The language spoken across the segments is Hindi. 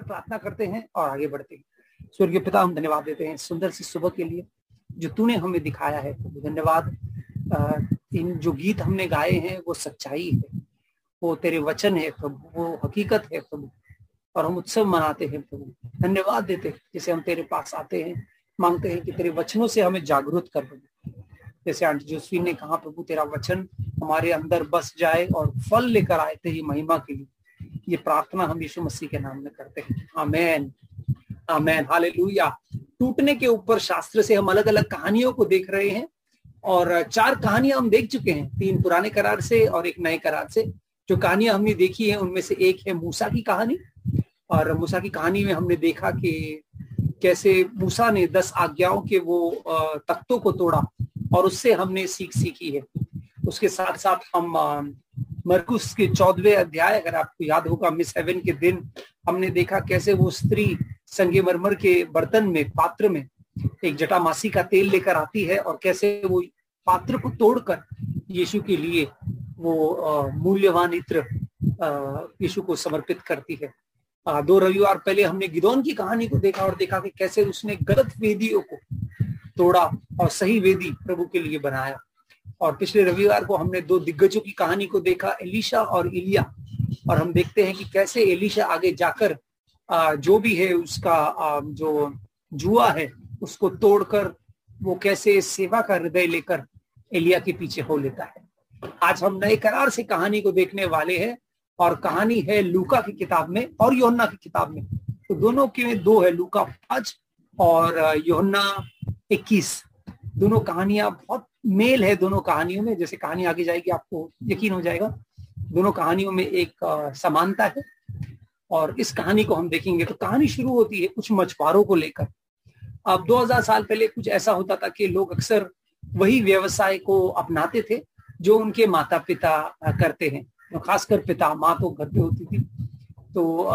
लेकर प्रार्थना करते हैं और आगे बढ़ते हैं। स्वर्गीय पिता, हम धन्यवाद देते हैं सुंदर सी सुबह के लिए जो तूने हमें दिखाया है। धन्यवाद। इन जो गीत हमने गाए हैं, वो सच्चाई है। वो तेरे वचन है प्रभु, वो हकीकत है प्रभु, और हम उत्सव मनाते हैं प्रभु। धन्यवाद देते हैं, जैसे हम तेरे पास आते हैं, मांगते हैं कि तेरे वचनों से हमें जागरूक कर प्रभु। जैसे आंटी जोसफीन ने कहा, प्रभु, तेरा वचन हमारे अंदर बस जाए और फल लेकर आए तेरी महिमा के लिए। ये प्रार्थना हम यीशु मसीह के नाम में करते हैं। आमेन। आमेन। हालेलुया। टूटने के ऊपर शास्त्र से हम अलग अलग कहानियों को देख रहे हैं और चार कहानियाँ हम देख चुके हैं, तीन पुराने करार से और एक नए करार से। जो कहानियाँ हमने देखी है, उनमें से एक है मूसा की कहानी और मूसा की कहानी में हमने देखा कि कैसे मूसा ने दस आज्ञाओं के वो तख्तों को तोड़ा और उससे हमने सीख सीखी है। उसके साथ साथ हम मरकुस के चौदवे अध्याय, अगर आपको याद होगा, मिस हेवन के दिन हमने देखा कैसे वो स्त्री संगमरमर के बर्तन में, पात्र में, एक जटामासी का तेल लेकर आती है और कैसे वो पात्र को तोड़कर यीशु के लिए वो मूल्यवान इत्र यीशु को समर्पित करती है। दो रविवार पहले हमने गिदौन की कहानी को देखा और देखा कि कैसे उसने गलत वेदियों को तोड़ा और सही वेदी प्रभु के लिए बनाया। और पिछले रविवार को हमने दो दिग्गजों की कहानी को देखा, एलिशा और इलिया। और हम देखते हैं कि कैसे एलिशा आगे जाकर जो भी है उसका जो जुआ है, उसको तोड़कर, वो कैसे सेवा का हृदय लेकर एलिया के पीछे हो लेता है। आज हम नए करार से कहानी को देखने वाले हैं और कहानी है लूका की किताब में और योहन्ना की किताब में। तो दोनों के दो है, लूका पाँच और योन्ना इक्कीस। दोनों कहानियाँ बहुत मेल है दोनों कहानियों में, जैसे कहानी आगे जाएगी, आपको यकीन हो जाएगा। दोनों कहानियों में एक समानता है और इस कहानी को हम देखेंगे तो कहानी शुरू होती है कुछ मछुआरों को लेकर। अब 2000 साल पहले कुछ ऐसा होता था कि लोग अक्सर वही व्यवसाय को अपनाते थे जो उनके माता पिता करते हैं। तो खासकर पिता, माँ तो घर पे होती थी। तो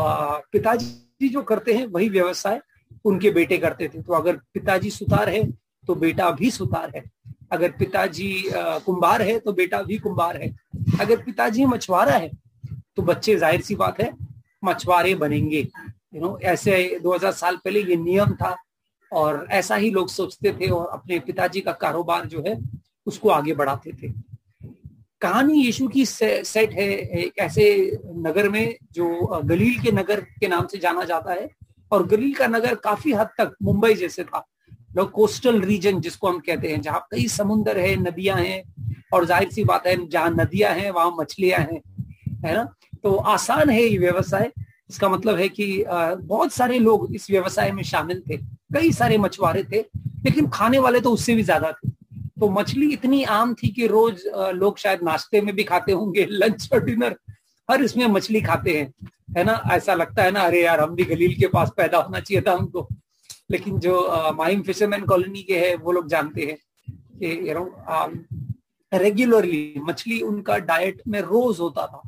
पिताजी जो करते हैं वही व्यवसाय उनके बेटे करते थे। तो अगर पिताजी सुतार है तो बेटा भी सुतार है। अगर पिताजी कुंभार है तो बेटा भी कुंभार है। अगर पिताजी मछुआरा है तो बच्चे ज़ाहिर सी बात है मछुआरे बनेंगे। यू नो ऐसे 2000 साल पहले ये नियम था और ऐसा ही लोग सोचते थे और अपने पिताजी का कारोबार जो है उसको आगे बढ़ाते थे। कहानी यीशु की से, सेट है एक ऐसे नगर में जो गलील के नगर के नाम से जाना जाता है और गलील का नगर काफ़ी हद तक मुंबई जैसे था। कोस्टल रीजन जिसको हम कहते हैं, जहाँ कई समुन्दर है, नदियाँ हैं, और ज़ाहिर सी बात है, जहाँ नदियाँ हैं, वहाँ मछलियाँ हैं, है ना? तो आसान है ये व्यवसाय। इसका मतलब है कि बहुत सारे लोग इस व्यवसाय में शामिल थे। कई सारे मछुआरे थे, लेकिन खाने वाले तो उससे भी ज़्यादा थे। तो मछली इतनी आम थी कि रोज लोग शायद नाश्ते में भी खाते होंगे, लंच और डिनर, हर इसमें मछली खाते हैं, है ना? ऐसा लगता है ना, अरे यार, हम भी गलील के पास पैदा होना चाहिए था हमको। लेकिन जो माहिम फिशरमैन कॉलोनी के है, वो लोग जानते हैं कि यू नो रेगुलरली मछली उनका डाइट में रोज होता था।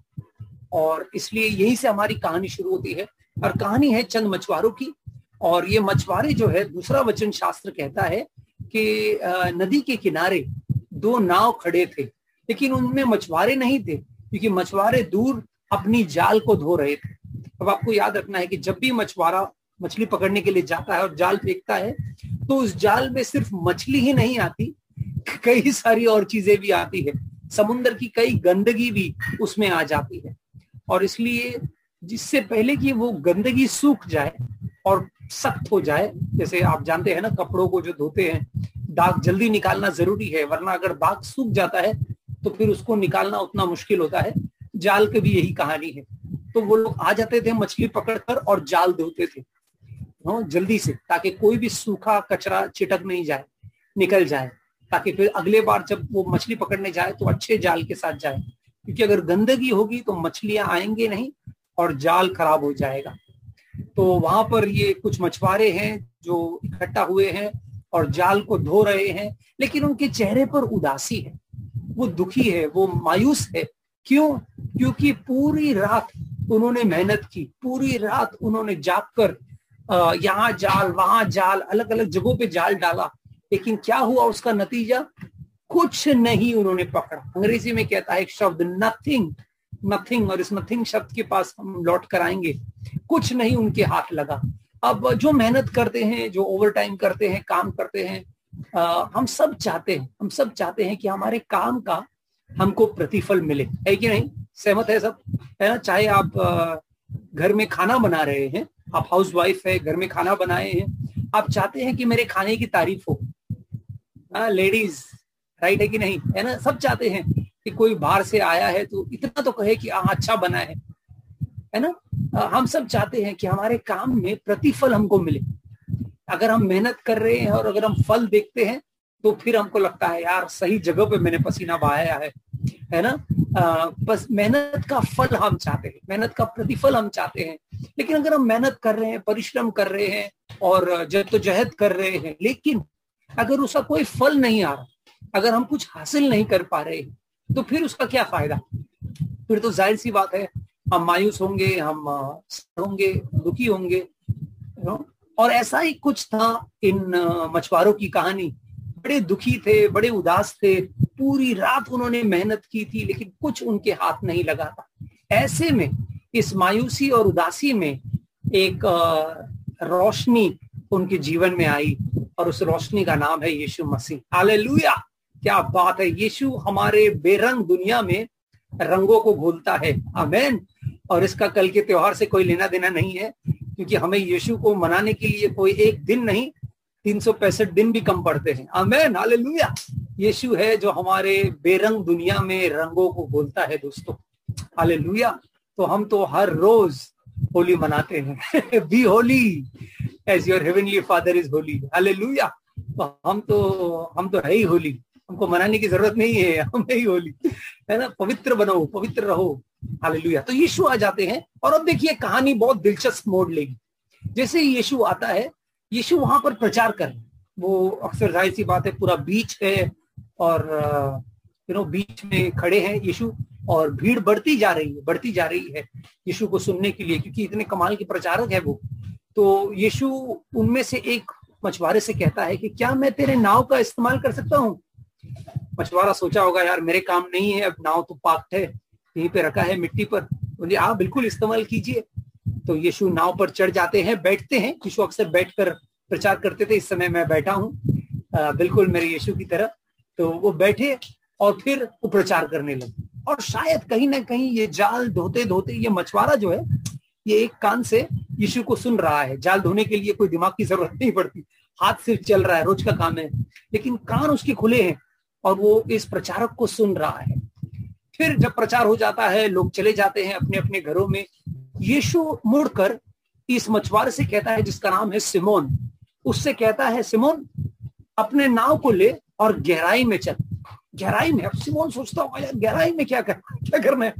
और इसलिए यही से हमारी कहानी शुरू होती है। और कहानी है चंद मछुआरों की। और ये मछुआरे जो है, दूसरा वचन शास्त्र कहता है कि नदी के किनारे दो नाव खड़े थे। लेकिन उनमें मछुआरे नहीं थे, क्योंकि मछुआरे दूर अपनी जाल को धो रहे थे। अब आपको याद रखना है कि जब भी मछुआरा मछली पकड़ने के लिए जाता है और जाल फेंकता है तो उस जाल में सिर्फ़ मछली ही नहीं आती, कई सारी और चीज़ें भी आती है। समुन्द्र की कई गंदगी भी उसमें आ जाती है। और इसलिए जिससे पहले कि वो गंदगी सूख जाए और सख्त हो जाए, जैसे आप जानते हैं ना, कपड़ों को जो धोते हैं, दाग जल्दी निकालना ज़रूरी है, वरना अगर दाग सूख जाता है तो फिर उसको निकालना उतना मुश्किल होता है। जाल की भी यही कहानी है। तो वो लोग आ जाते थे मछली पकड़कर और जाल धोते थे। हाँ, जल्दी से ताकि कोई भी सूखा कचरा चिटक नहीं जाए निकल जाए ताकि फिर अगले बार जब वो मछली पकड़ने जाए तो अच्छे जाल के साथ जाए। क्योंकि अगर गंदगी होगी तो मछलियाँ आएँगे नहीं और जाल खराब हो जाएगा। तो वहाँ पर ये कुछ मछुआरे हैं जो इकट्ठा हुए हैं और जाल को धो रहे हैं लेकिन उनके चेहरे पर उदासी है। वो दुखी है वो मायूस है। क्यों? क्योंकि पूरी रात उन्होंने मेहनत की पूरी रात उन्होंने जाग कर यहाँ जाल वहाँ जाल अलग अलग जगहों पे जाल डाला। लेकिन क्या हुआ उसका नतीजा? कुछ नहीं उन्होंने पकड़ा। अंग्रेज़ी में कहता है एक शब्द नथिंग नथिंग और इस नथिंग शब्द के पास हम लौट कर आएँगे। कुछ नहीं उनके हाथ लगा। अब जो मेहनत करते हैं जो ओवर टाइम करते हैं काम करते हैं आ, हम सब चाहते हैं हम सब चाहते हैं कि हमारे काम का हमको प्रतिफल मिले। है कि नहीं? सहमत है सब? है ना? चाहे आप घर में खाना बना रहे हैं आप हाउस वाइफ है घर में खाना बनाए हैं आप चाहते हैं कि मेरे खाने की तारीफ़ हो। लेडीज़ राइट है कि नहीं? है ना? सब चाहते हैं कि कोई बाहर से आया है तो इतना तो कहे कि हाँ अच्छा बना है। है ना? आ, हम सब चाहते हैं कि हमारे काम में प्रतिफल हमको मिले। अगर हम मेहनत कर रहे हैं और अगर हम फल देखते हैं तो फिर हमको लगता है यार सही जगह पे मैंने पसीना बहाया है। है ना? आ, बस मेहनत का फल हम चाहते हैं मेहनत का प्रतिफल हम चाहते हैं। लेकिन अगर हम मेहनत कर रहे हैं परिश्रम कर रहे हैं और जद्दोजहद कर रहे हैं लेकिन अगर उसका कोई फल नहीं आ रहा अगर हम कुछ हासिल नहीं कर पा रहे तो फिर उसका क्या फ़ायदा? फिर तो ज़ाहिर सी बात है हम मायूस होंगे हम होंगे दुखी होंगे और ऐसा ही कुछ था इन मछुआरों की कहानी। बड़े दुखी थे, बड़े उदास थे। पूरी रात उन्होंने मेहनत की थी, लेकिन कुछ उनके हाथ नहीं लगा था। ऐसे में, इस मायूसी और उदासी में एक रोशनी उनके जीवन में आई, और उस रोशनी का नाम है यीशु मसीह। हालेलुया! क्या बात है! यीशु हमारे बेरंग दुनिया में रंगों को घोलता है। आमेन! और इसका कल के त्योहार से कोई लेना देना नहीं है, क्योंकि हमें यीशु को मनाने के लिए कोई एक दिन नहीं तीन सौ पैंसठ दिन भी कम पड़ते हैं। आमेन, हालेलुया। यीशु है जो हमारे बेरंग दुनिया में रंगों को बोलता है दोस्तों। हालेलुया। तो हम तो हर रोज होली मनाते हैं। Be holy as your heavenly father is holy hallelujah. तो हम तो हम तो है ही होली। हमको मनाने की ज़रूरत नहीं है। हम है ही होली। है ना? पवित्र बनो, पवित्र रहो। हालेलुया। तो यीशु आ जाते हैं और अब देखिए कहानी बहुत दिलचस्प मोड़ लेगी। जैसे ही यीशु आता है यीशु वहाँ पर प्रचार कर रहे वो अक्सर ज़ाहिर सी बात है, पूरा बीच है और यू नो बीच में खड़े हैं यीशु और भीड़ बढ़ती जा रही है, बढ़ती जा रही है यीशु को सुनने के लिए क्योंकि इतने कमाल के प्रचारक है वो। तो यीशु उनमें से एक मछुआरे से कहता है कि क्या मैं तेरे नाव का इस्तेमाल कर सकता हूँ? मछुआरा सोचा होगा, यार, मेरे काम नहीं है, अब नाव तो पाक्ट है, यहीं पे रखा है मिट्टी पर। बोले हाँ बिल्कुल इस्तेमाल कीजिए। तो यीशु नाव पर चढ़ जाते हैं, बैठते हैं। यीशु अक्सर बैठकर प्रचार करते थे, इस समय मैं बैठा हूँ बिल्कुल मेरे यीशु की तरह। तो वो बैठे और फिर वो प्रचार करने लगे। और शायद कहीं ना कहीं ये जाल धोते धोते, ये मछुआरा जो है, ये एक कान से यीशु को सुन रहा है। जाल धोने के लिए कोई दिमाग की ज़रूरत नहीं पड़ती। हाथ से चल रहा है, रोज का काम है। लेकिन कान उसके खुले हैं और वो इस प्रचारक को सुन रहा है। फिर जब प्रचार हो जाता है, लोग चले जाते हैं अपने अपने घरों में। यीशु मुड़कर इस मछुआरे से कहता है, जिसका नाम है सिमोन। उससे कहता है, सिमोन, अपने नाव को ले और गहराई में चल। गहराई में? अब सिमोन सोचता होगा, यार, गहराई में क्या करना है? क्या करना है?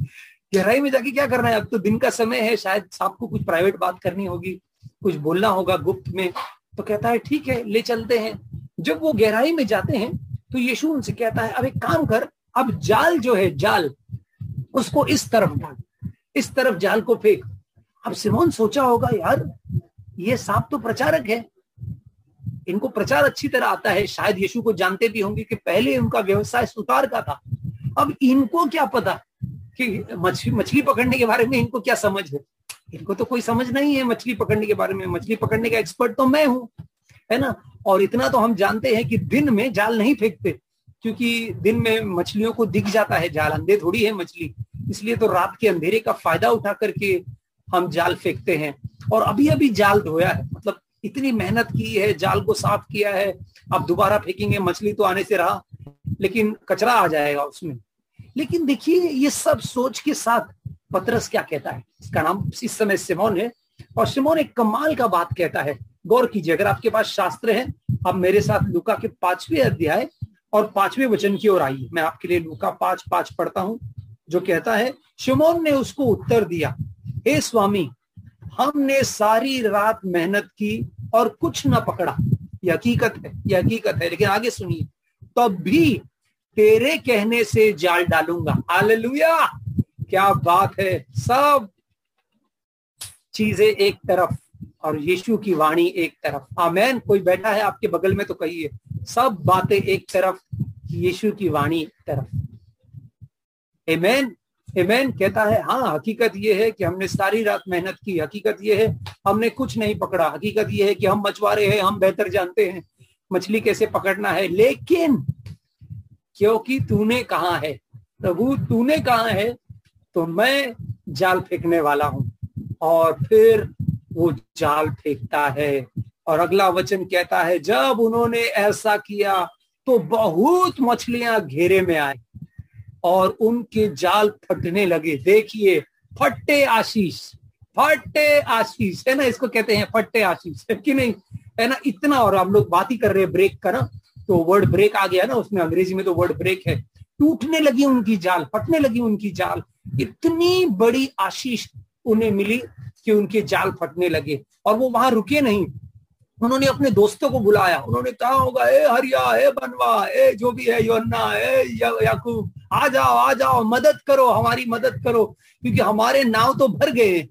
गहराई में जाके क्या करना है? अब तो दिन का समय है, शायद साहब को कुछ प्राइवेट बात करनी होगी, कुछ बोलना होगा गुप्त में। तो कहता है, ठीक है, ले चलते हैं। जब वो गहराई में जाते हैं तो यीशु उनसे कहता है, अब एक काम कर, अब जाल जो है, जाल, उसको इस तरफ़ डाल। इस तरफ़ जाल को फेंक। अब सिमोन सोचा होगा, यार, ये सांप तो प्रचारक है। इनको प्रचार अच्छी तरह आता है। शायद यीशु को जानते भी होंगे कि पहले उनका व्यवसाय सुतार का था। अब इनको क्या पता कि मछली मछली पकड़ने के बारे में इनको क्या समझ है? इनको तो कोई समझ नहीं है मछली पकड़ने के बारे में। मछली पकड़ने का एक्सपर्ट तो मैं हूँ, है ना? और इतना तो हम जानते हैं कि दिन में जाल नहीं फेंकते, क्योंकि दिन में मछलियों को दिख जाता है। जाल अंधे थोड़ी है मछली। इसलिए तो रात के अंधेरे का फ़ायदा उठा करके हम जाल फेंकते हैं। और अभी अभी जाल धोया है। मतलब इतनी मेहनत की है, जाल को साफ़ किया है। अब दोबारा फेंकेंगे, मछली तो आने से रहा, लेकिन कचरा आ जाएगा उसमें। लेकिन देखिए, ये सब सोच के साथ पतरस क्या कहता है? इसका नाम इस समय सिमोन है। और सिमोन एक कमाल का बात कहता है। गौर कीजिए, अगर आपके पास शास्त्र है अब मेरे साथ लुका के पाँचवें अध्याय और पाँचवें वचन की ओर आइए। मैं आपके लिए लुका पाँच पाँच पढ़ता हूँ। जो कहता है, शिमोन ने उसको उत्तर दिया, हे स्वामी, हमने सारी रात मेहनत की और कुछ न पकड़ा। यह हकीकत है यह हकीकत है, लेकिन आगे सुनिए। तब भी तेरे कहने से जाल डालूँगा। हालेलुया! क्या बात है। सब चीज़ें एक तरफ़ और यीशु की वाणी एक तरफ़। आमैन। कोई बैठा है आपके बगल में तो कहिए। सब बातें एक तरफ़, यीशु की वाणी एक तरफ़। एमेन एमेन कहता है हाँ हकीकत ये है कि हमने सारी रात मेहनत की। हकीकत ये है, हमने कुछ नहीं पकड़ा। हकीकत ये है कि हम मछुआरे हैं, हम बेहतर जानते हैं। मछली कैसे पकड़ना है? लेकिन क्योंकि तूने कहा है? प्रभु, तूने कहा है? तो मैं जाल फेंकने वाला हूँ। और फिर वो जाल फेंकता है। और अगला वचन कहता है, जब उन्होंने ऐसा किया तो बहुत मछलियाँ घेरे में आए और उनके जाल फटने लगे। देखिए फट्टे आशीष फट्टे आशीष। है ना, इसको कहते हैं फट्टे आशीष। है कि नहीं? है ना, इतना और हम लोग बात ही कर रहे हैं ब्रेक का ना तो वर्ड ब्रेक आ गया ना, उसमें अंग्रेज़ी में तो वर्ड ब्रेक है। टूटने लगी उनकी जाल, फटने लगी उनकी जाल। इतनी बड़ी आशीष उन्हें मिली कि उनके जाल फटने लगे। और वो वहाँ रुके नहीं। उन्होंने अपने दोस्तों को बुलाया। उन्होंने कहा होगा ए हरिया ए बनवा ए जो भी है योन्ना ए या, याकूब आ जाओ आ जाओ मदद करो हमारी मदद करो। क्योंकि हमारे नाव तो भर गए।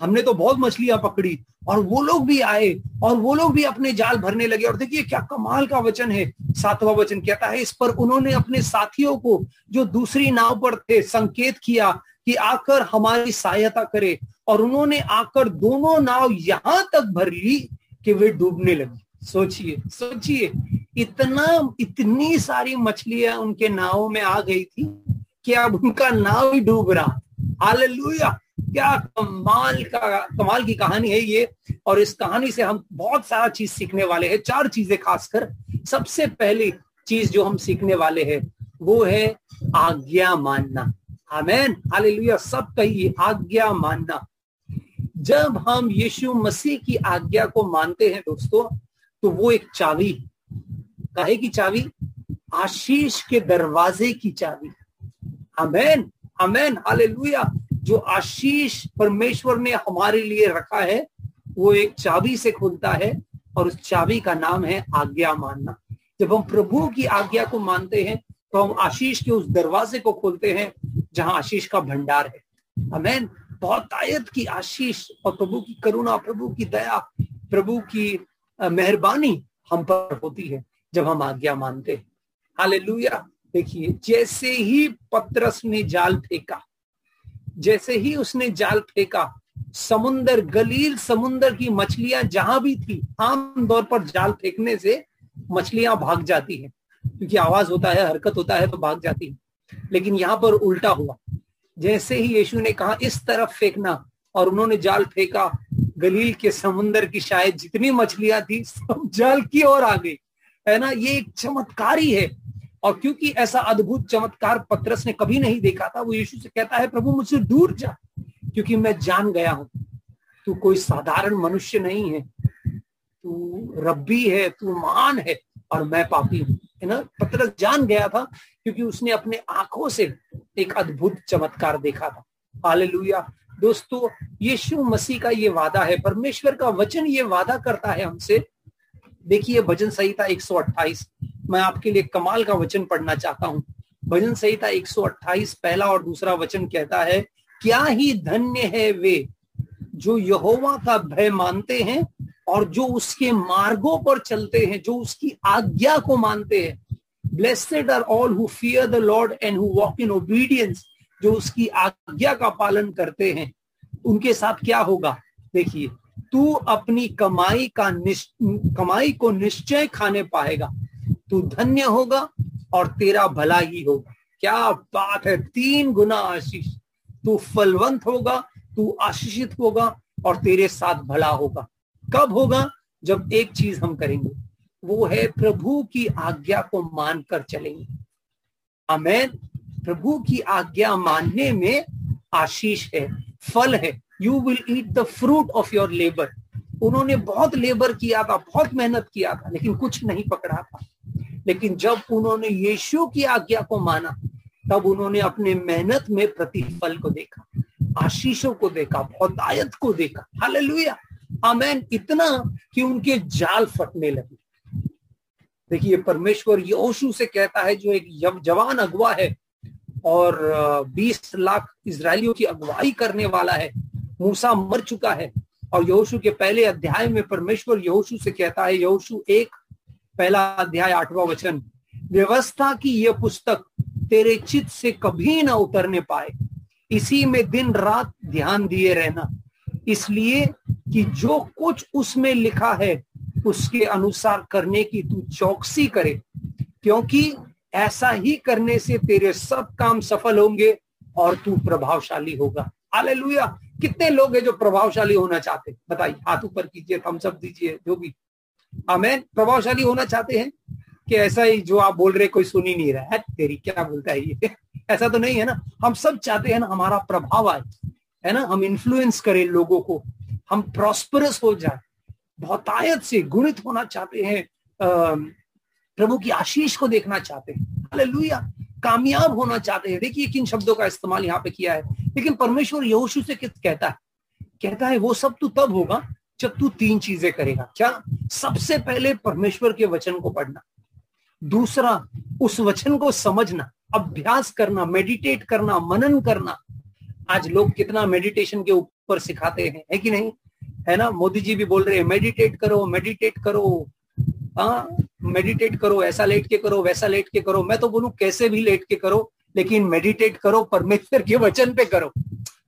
हमने तो बहुत मछलियाँ पकड़ी और वो लोग भी आए और वो लोग भी अपने जाल भरने लगे। और देखिए क्या कमाल का वचन है सातवां वचन कहता है इस पर उन्होंने अपने साथियों को जो दूसरी नाव पर थे संकेत किया कि आकर हमारी सहायता करे। और उन्होंने आकर दोनों नाव यहाँ तक भर ली। कि वे डूबने लगी। सोचिए सोचिए, इतना, इतनी सारी मछलियाँ उनके नावों में आ गई थी कि अब उनका नाव ही डूब रहा। हालेलुया! क्या कमाल का, कमाल की कहानी है ये। और इस कहानी से हम बहुत सारा चीज़ सीखने वाले हैं। चार चीज़ें खासकर। सबसे पहली चीज़ जो हम सीखने वाले हैं, वो है आज्ञा मानना। आमेन। हालेलुया! सब कहिए, आज्ञा मानना। जब हम यीशु मसीह की आज्ञा को मानते हैं दोस्तों तो वो एक चाबी काहे की चाबी? आशीष के दरवाजे की चाबी अमेन अमेन हालेलुया। जो आशीष परमेश्वर ने हमारे लिए रखा है, वो एक चाबी से खुलता है और उस चाबी का नाम है आज्ञा मानना। जब हम प्रभु की आज्ञा को मानते हैं तो हम आशीष के उस दरवाजे को खोलते हैं, जहाँ आशीष का भंडार है। अमेन बहुतायत की आशीष और प्रभु की करुणा, प्रभु की दया, प्रभु की मेहरबानी हम पर होती है जब हम आज्ञा मानते हैं। हालेलुया। देखिए, जैसे ही पत्रस ने जाल फेंका, जैसे ही उसने जाल फेंका समुन्दर गलील समुन्दर की मछलियाँ जहाँ भी थी, आम तौर पर जाल फेंकने से मछलियाँ भाग जाती है। क्योंकि आवाज़ होता है, हरकत होता है तो भाग जाती है। लेकिन यहाँ पर उल्टा हुआ। जैसे ही यीशु ने कहा, इस तरफ़ फेंकना। और उन्होंने जाल फेंका, गलील के समुन्दर की शायद जितनी मछलियाँ थी, सब जाल की ओर आ गई। है ना? ये एक चमत्कार ही। और क्योंकि ऐसा अद्भुत चमत्कार पत्रस ने कभी नहीं देखा था, वो यीशु से कहता है, प्रभु, मुझसे दूर जा, क्योंकि मैं जान गया हूँ। तू कोई साधारण मनुष्य नहीं है। तू रब्बी है, तू महान है, और मैं पापी हूँ। है ना? पत्रस जान गया था क्योंकि उसने अपने आँखों से एक अद्भुत चमत्कार देखा था। हालेलुया। दोस्तों, यीशु मसीह का ये वादा है, परमेश्वर का वचन ये वादा करता है हमसे। देखिए, भजन संहिता 128 मैं आपके लिए कमाल का वचन पढ़ना चाहता हूँ। भजन संहिता 128 पहला और दूसरा वचन कहता है, क्या ही धन्य है वे, जो यहोवा का भय मानते हैं और जो उसके मार्गों पर चलते हैं, जो उसकी आज्ञा को मानते हैं blessed are all who fear the Lord and who walk in obedience जो उसकी आज्ञा का पालन करते हैं, उनके साथ क्या होगा? देखिए, तू अपनी कमाई का कमाई को निश्चय खाने पाएगा। तू धन्य होगा और तेरा भला ही होगा। क्या बात है? तीन गुना आशीष। तू फलवंत होगा, तू आशीषित होगा और तेरे साथ भला होगा। कब होगा जब एक चीज़ हम करेंगे? वो है प्रभु की आज्ञा को मानकर चलेंगे। अमेन प्रभु की आज्ञा मानने में आशीष है, फल है। You will eat the fruit of your labour उन्होंने बहुत लेबर किया था, बहुत मेहनत किया था, लेकिन कुछ नहीं पकड़ा था। लेकिन जब उन्होंने यीशु की आज्ञा को माना, तब उन्होंने अपने मेहनत में प्रतिफल को देखा, आशीषों को देखा बहुतायत को देखा। हालेलुया। आमेन, इतना कि उनके जाल फटने लगे। देखिए, परमेश्वर योशु से कहता है, जो एक जवान अगवा है और 20 लाख इसराइलियों की अगुवाई करने वाला है, मूसा मर चुका है और यहोशु के पहले अध्याय में परमेश्वर यहोशु से कहता है, यहोशु एक, पहला अध्याय, आठवां वचन, व्यवस्था की यह पुस्तक तेरे चित से कभी ना उतरने पाए। इसी में दिन रात ध्यान दिए रहना। इसलिए कि जो कुछ उसमें लिखा है, उसके अनुसार करने की तू चौकसी करे। क्योंकि ऐसा ही करने से तेरे सब काम सफल होंगे और तू प्रभावशाली होगा। हालेलुया। कितने लोग हैं जो प्रभावशाली होना चाहते हैं? बताइए, हाथ ऊपर कीजिए हम सब दीजिए, जो भी। हमें प्रभावशाली होना चाहते हैं? कि ऐसा ही जो आप बोल रहे कोई सुन ही नहीं रहा है। तेरी क्या बोलता है ये? ऐसा तो नहीं है ना। हम सब चाहते हैं ना, हमारा प्रभाव आए। है ना? हम इन्फ्लुएंस करें लोगों को। हम प्रॉस्परस हो जाए। बहुतायत से गुणित होना चाहते हैं प्रभु की आशीष को देखना चाहते हैं। कामयाब होना चाहते हैं। देखिए किन शब्दों का इस्तेमाल यहाँ पे किया है। लेकिन परमेश्वर यहोशू से कहता है? कहता है, वो सब तू तब होगा जब तू तीन चीज़ें करेगा। क्या? सबसे पहले परमेश्वर के वचन को पढ़ना। दूसरा, उस वचन को समझना, अभ्यास करना मेडिटेट करना, मनन करना। आज लोग कितना मेडिटेशन के ऊपर सिखाते हैं, है कि नहीं? है ना? मोदी जी भी बोल रहे हैं मेडिटेट करो मेडिटेट करो। हाँ मेडिटेट करो, ऐसा लेट के करो, वैसा लेट के करो। मैं तो बोलूँ, कैसे भी लेट के करो, लेकिन मेडिटेट करो, परमेश्वर के वचन पे करो।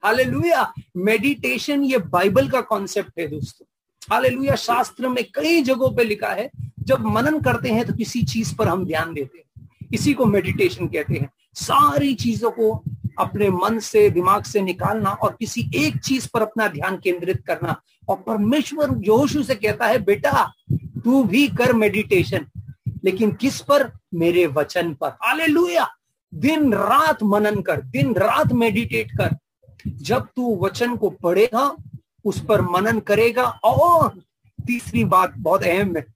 हालेलुया मेडिटेशन ये बाइबल का कॉन्सेप्ट है दोस्तों। हालेलुया शास्त्र में कई जगहों पे लिखा है, जब मनन करते हैं तो किसी चीज़ पर हम ध्यान देते हैं। इसी को मेडिटेशन कहते हैं। सारी चीज़ों को अपने मन से, दिमाग से निकालना और किसी एक चीज़ पर अपना ध्यान केंद्रित करना। और परमेश्वर जोशु से कहता है, बेटा, तू भी कर मेडिटेशन लेकिन किस पर? मेरे वचन पर। हाले दिन रात मनन कर, दिन रात मेडिटेट कर। जब तू वचन को पढ़ेगा, उस पर मनन करेगा। और तीसरी बात बहुत अहम है,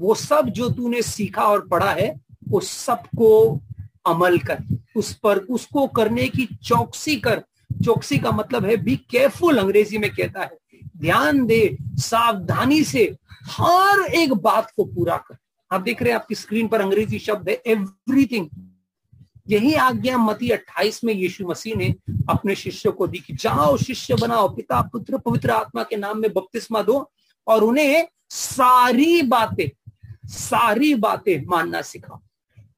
वो सब जो तूने सीखा और पढ़ा है उस सबको अमल कर, उस पर, उसको करने की चौकसी कर। चौकसी का मतलब है बी केयरफुल अंग्रेज़ी में कहता है। ध्यान दे, सावधानी से हर एक बात को पूरा कर। आप देख रहे हैं, आपकी स्क्रीन पर अंग्रेज़ी शब्द है एवरीथिंग यही आज्ञा मती 28 में यीशु मसीह ने अपने शिष्यों को दी कि जाओ, शिष्य बनाओ, पिता, पुत्र, पवित्र आत्मा के नाम में बपतिस्मा दो और उन्हें सारी बातें सारी बातें मानना सिखाओ।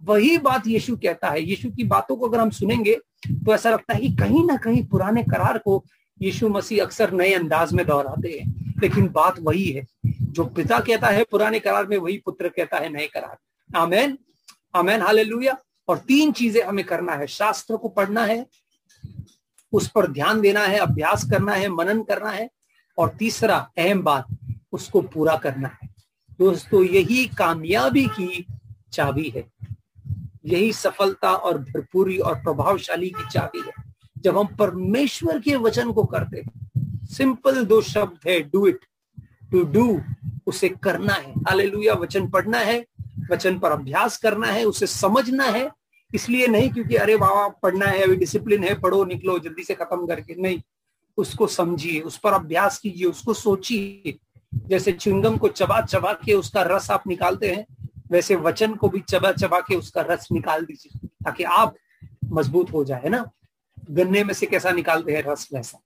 वही बात यीशु कहता है। यीशु की बातों को अगर हम सुनेंगे तो ऐसा लगता है कि कहीं ना कहीं पुराने करार को यीशु मसीह अक्सर नए अंदाज में दोहराते हैं। लेकिन बात वही है, जो पिता कहता है पुराने करार में, वही पुत्र कहता है नए करार। आमेन। Amen, hallelujah. और तीन चीज़ें हमें करना है। शास्त्र को पढ़ना है, उस पर ध्यान देना है, अभ्यास करना है, मनन करना है, और तीसरा अहम बात, उसको पूरा करना है। दोस्तों, यही कामयाबी की चाबी है। यही सफलता और भरपूरी और प्रभावशाली की चाबी है। जब हम परमेश्वर के वचन को करते सिंपल दो शब्द है डू इट टू डू उसे करना है। हालेलुया वचन पढ़ना है, वचन पर अभ्यास करना है, उसे समझना है। इसलिए नहीं, क्योंकि अरे बाबा, पढ़ना है, अभी डिसिप्लिन है, पढ़ो, निकलो, जल्दी से खत्म करके। नहीं, उसको समझिए, उस पर अभ्यास कीजिए, उसको सोचिए। जैसे चिंगम को चबा चबा के उसका रस आप निकालते हैं वैसे वचन को भी चबा चबा के उसका रस निकाल दीजिए, ताकि आप मज़बूत हो जाए ना? गन्ने में से कैसा निकालते हैं रस वैसा?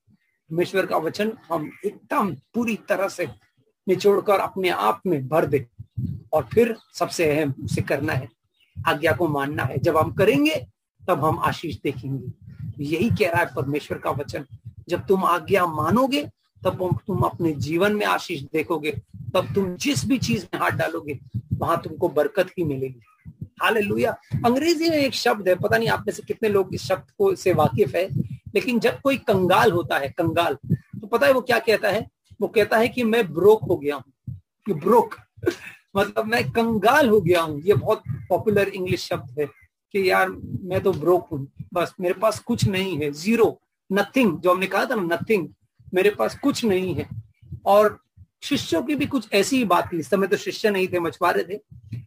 परमेश्वर का वचन हम एकदम पूरी तरह से निचोड़कर अपने आप में भर दे, और फिर सबसे अहम उसे करना है, आज्ञा को मानना है। जब हम करेंगे, तब हम आशीष देखेंगे। यही कह रहा है परमेश्वर का वचन। जब तुम आज्ञा मानोगे तब तुम अपने जीवन में आशीष देखोगे, तब तुम जिस भी चीज़ में हाथ डालोगे, वहाँ तुमको बरकत ही मिलेगी। हाल अंग्रेज़ी में एक शब्द है, पता नहीं आप में से कितने लोग इस शब्द को, से वाकिफ है, लेकिन जब कोई कंगाल होता है, कंगाल तो पता है वो क्या कहता है? वो कहता है कि मैं ब्रोक हो गया हूँ। ब्रोक मतलब मैं कंगाल हो गया हूँ। ये बहुत पॉपुलर इंग्लिश शब्द है कि यार, मैं तो ब्रोक हूँ। बस मेरे पास कुछ नहीं है। ज़ीरो नथिंग जो हमने कहा था ना नथिंग मेरे पास कुछ नहीं है। और शिष्यों की भी कुछ ऐसी ही बात थी। इस समय तो शिष्य नहीं थे, मछुआरे थे।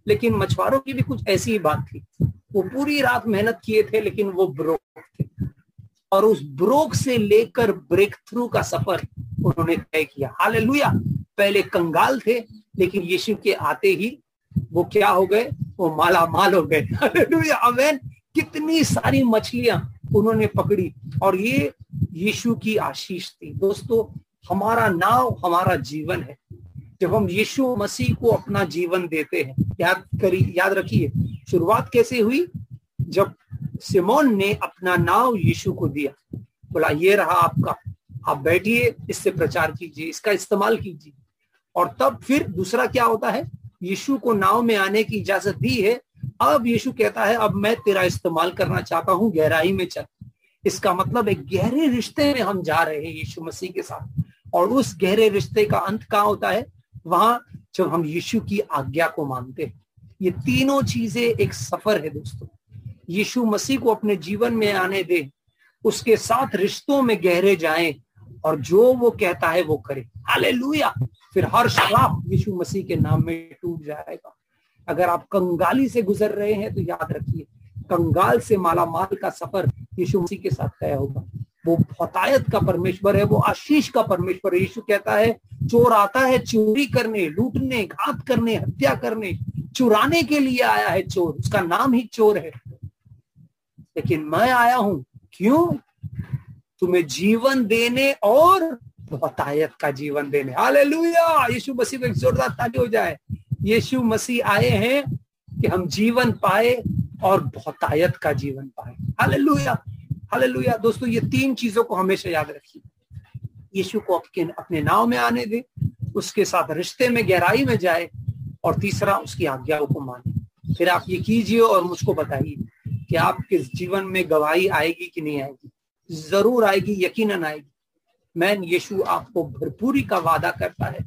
लेकिन मछुआरों की भी कुछ ऐसी ही बात थी। वो पूरी रात मेहनत किए थे, लेकिन वो ब्रोक थे। और उस ब्रोक से लेकर ब्रेक थ्रू का सफ़र उन्होंने तय किया। हाल पहले कंगाल थे, लेकिन यीशु के आते ही वो क्या हो गए? वो माला माल हो गए। कितनी सारी मछलियाँ उन्होंने पकड़ी और ये यीशु की आशीष थी। दोस्तों, हमारा नाव हमारा जीवन है। जब हम यीशु मसीह को अपना जीवन देते हैं, याद करी, याद रखिए, शुरुआत कैसे हुई? जब सिमोन ने अपना नाव यीशु को दिया, बोला, ये रहा आपका। आप बैठिए, इससे प्रचार कीजिए, इसका इस्तेमाल कीजिए। और तब फिर दूसरा क्या होता है? यीशु को नाव में आने की इजाज़त दी है। अब यीशु कहता है, अब मैं तेरा इस्तेमाल करना चाहता हूँ गहराई में चल। इसका मतलब एक गहरे रिश्ते में हम जा रहे हैं यीशु मसीह के साथ। और उस गहरे रिश्ते का अंत कहाँ होता है? वहाँ जब हम यीशु की आज्ञा को मानते हैं। ये तीनों चीज़ें एक सफ़र है दोस्तों। यीशु मसीह को अपने जीवन में आने दे, उसके साथ रिश्तों में गहरे जाएँ, और जो वो कहता है वो करे। हाले फिर हर श्राप यीशु मसीह के नाम में टूट जाएगा। अगर आप कंगाली से गुजर रहे हैं तो याद रखिए, कंगाल से माला माल का सफ़र यीशु मसीह के साथ तय होगा। वो फतायत का परमेश्वर है, वो आशीष का परमेश्वर है। यीशु कहता है, चोर आता है चोरी करने, लूटने, घात करने, हत्या करने, चुराने के लिए आया है चोर। उसका नाम ही चोर है। लेकिन मैं आया हूँ, क्यों? तुम्हें जीवन देने और बतायत का जीवन देने। हालेलुया! यीशु मसीह में जोरदार ताली हो जाए यीशु मसीह आए हैं कि हम जीवन पाए और बहुतायत का जीवन पाए। Hallelujah hallelujah. दोस्तों, ये तीन चीज़ों को हमेशा याद रखिए। यीशु को अपने अपने नाव में आने दे, उसके साथ रिश्ते में, गहराई में जाए और तीसरा उसकी आज्ञाओं को माने। फिर आप ये कीजिए और मुझको बताइए कि आपके जीवन में गवाही आएगी कि नहीं आएगी। ज़रूर आएगी, यकीनन आएगी। मैं यीशु आपको भरपूरी का वादा करता है।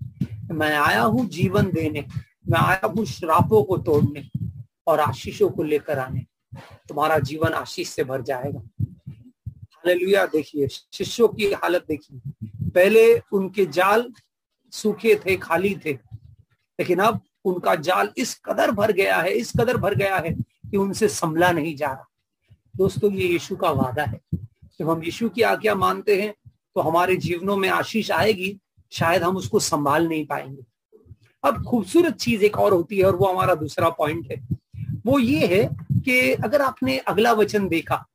मैं आया हूँ जीवन देने। मैं आया हूँ श्रापों को तोड़ने और आशीषों को लेकर आने। तुम्हारा जीवन आशीष से भर जाएगा। हालेलुया, देखिए, शिष्यों की हालत देखिए। पहले उनके जाल सूखे थे, खाली थे, लेकिन अब उनका जाल इस कदर भर गया है, इस कदर भर गया है कि उनसे संभला नहीं जा रहा। दोस्तों, ये यीशु का वादा है। जब हम यीशु की आज्ञा मानते हैं तो हमारे जीवनों में आशीष आएगी, शायद हम उसको संभाल नहीं पाएँगे। अब खूबसूरत चीज़ एक और होती है और वो हमारा दूसरा पॉइंट है। वो ये है कि अगर आपने अगला वचन देखा,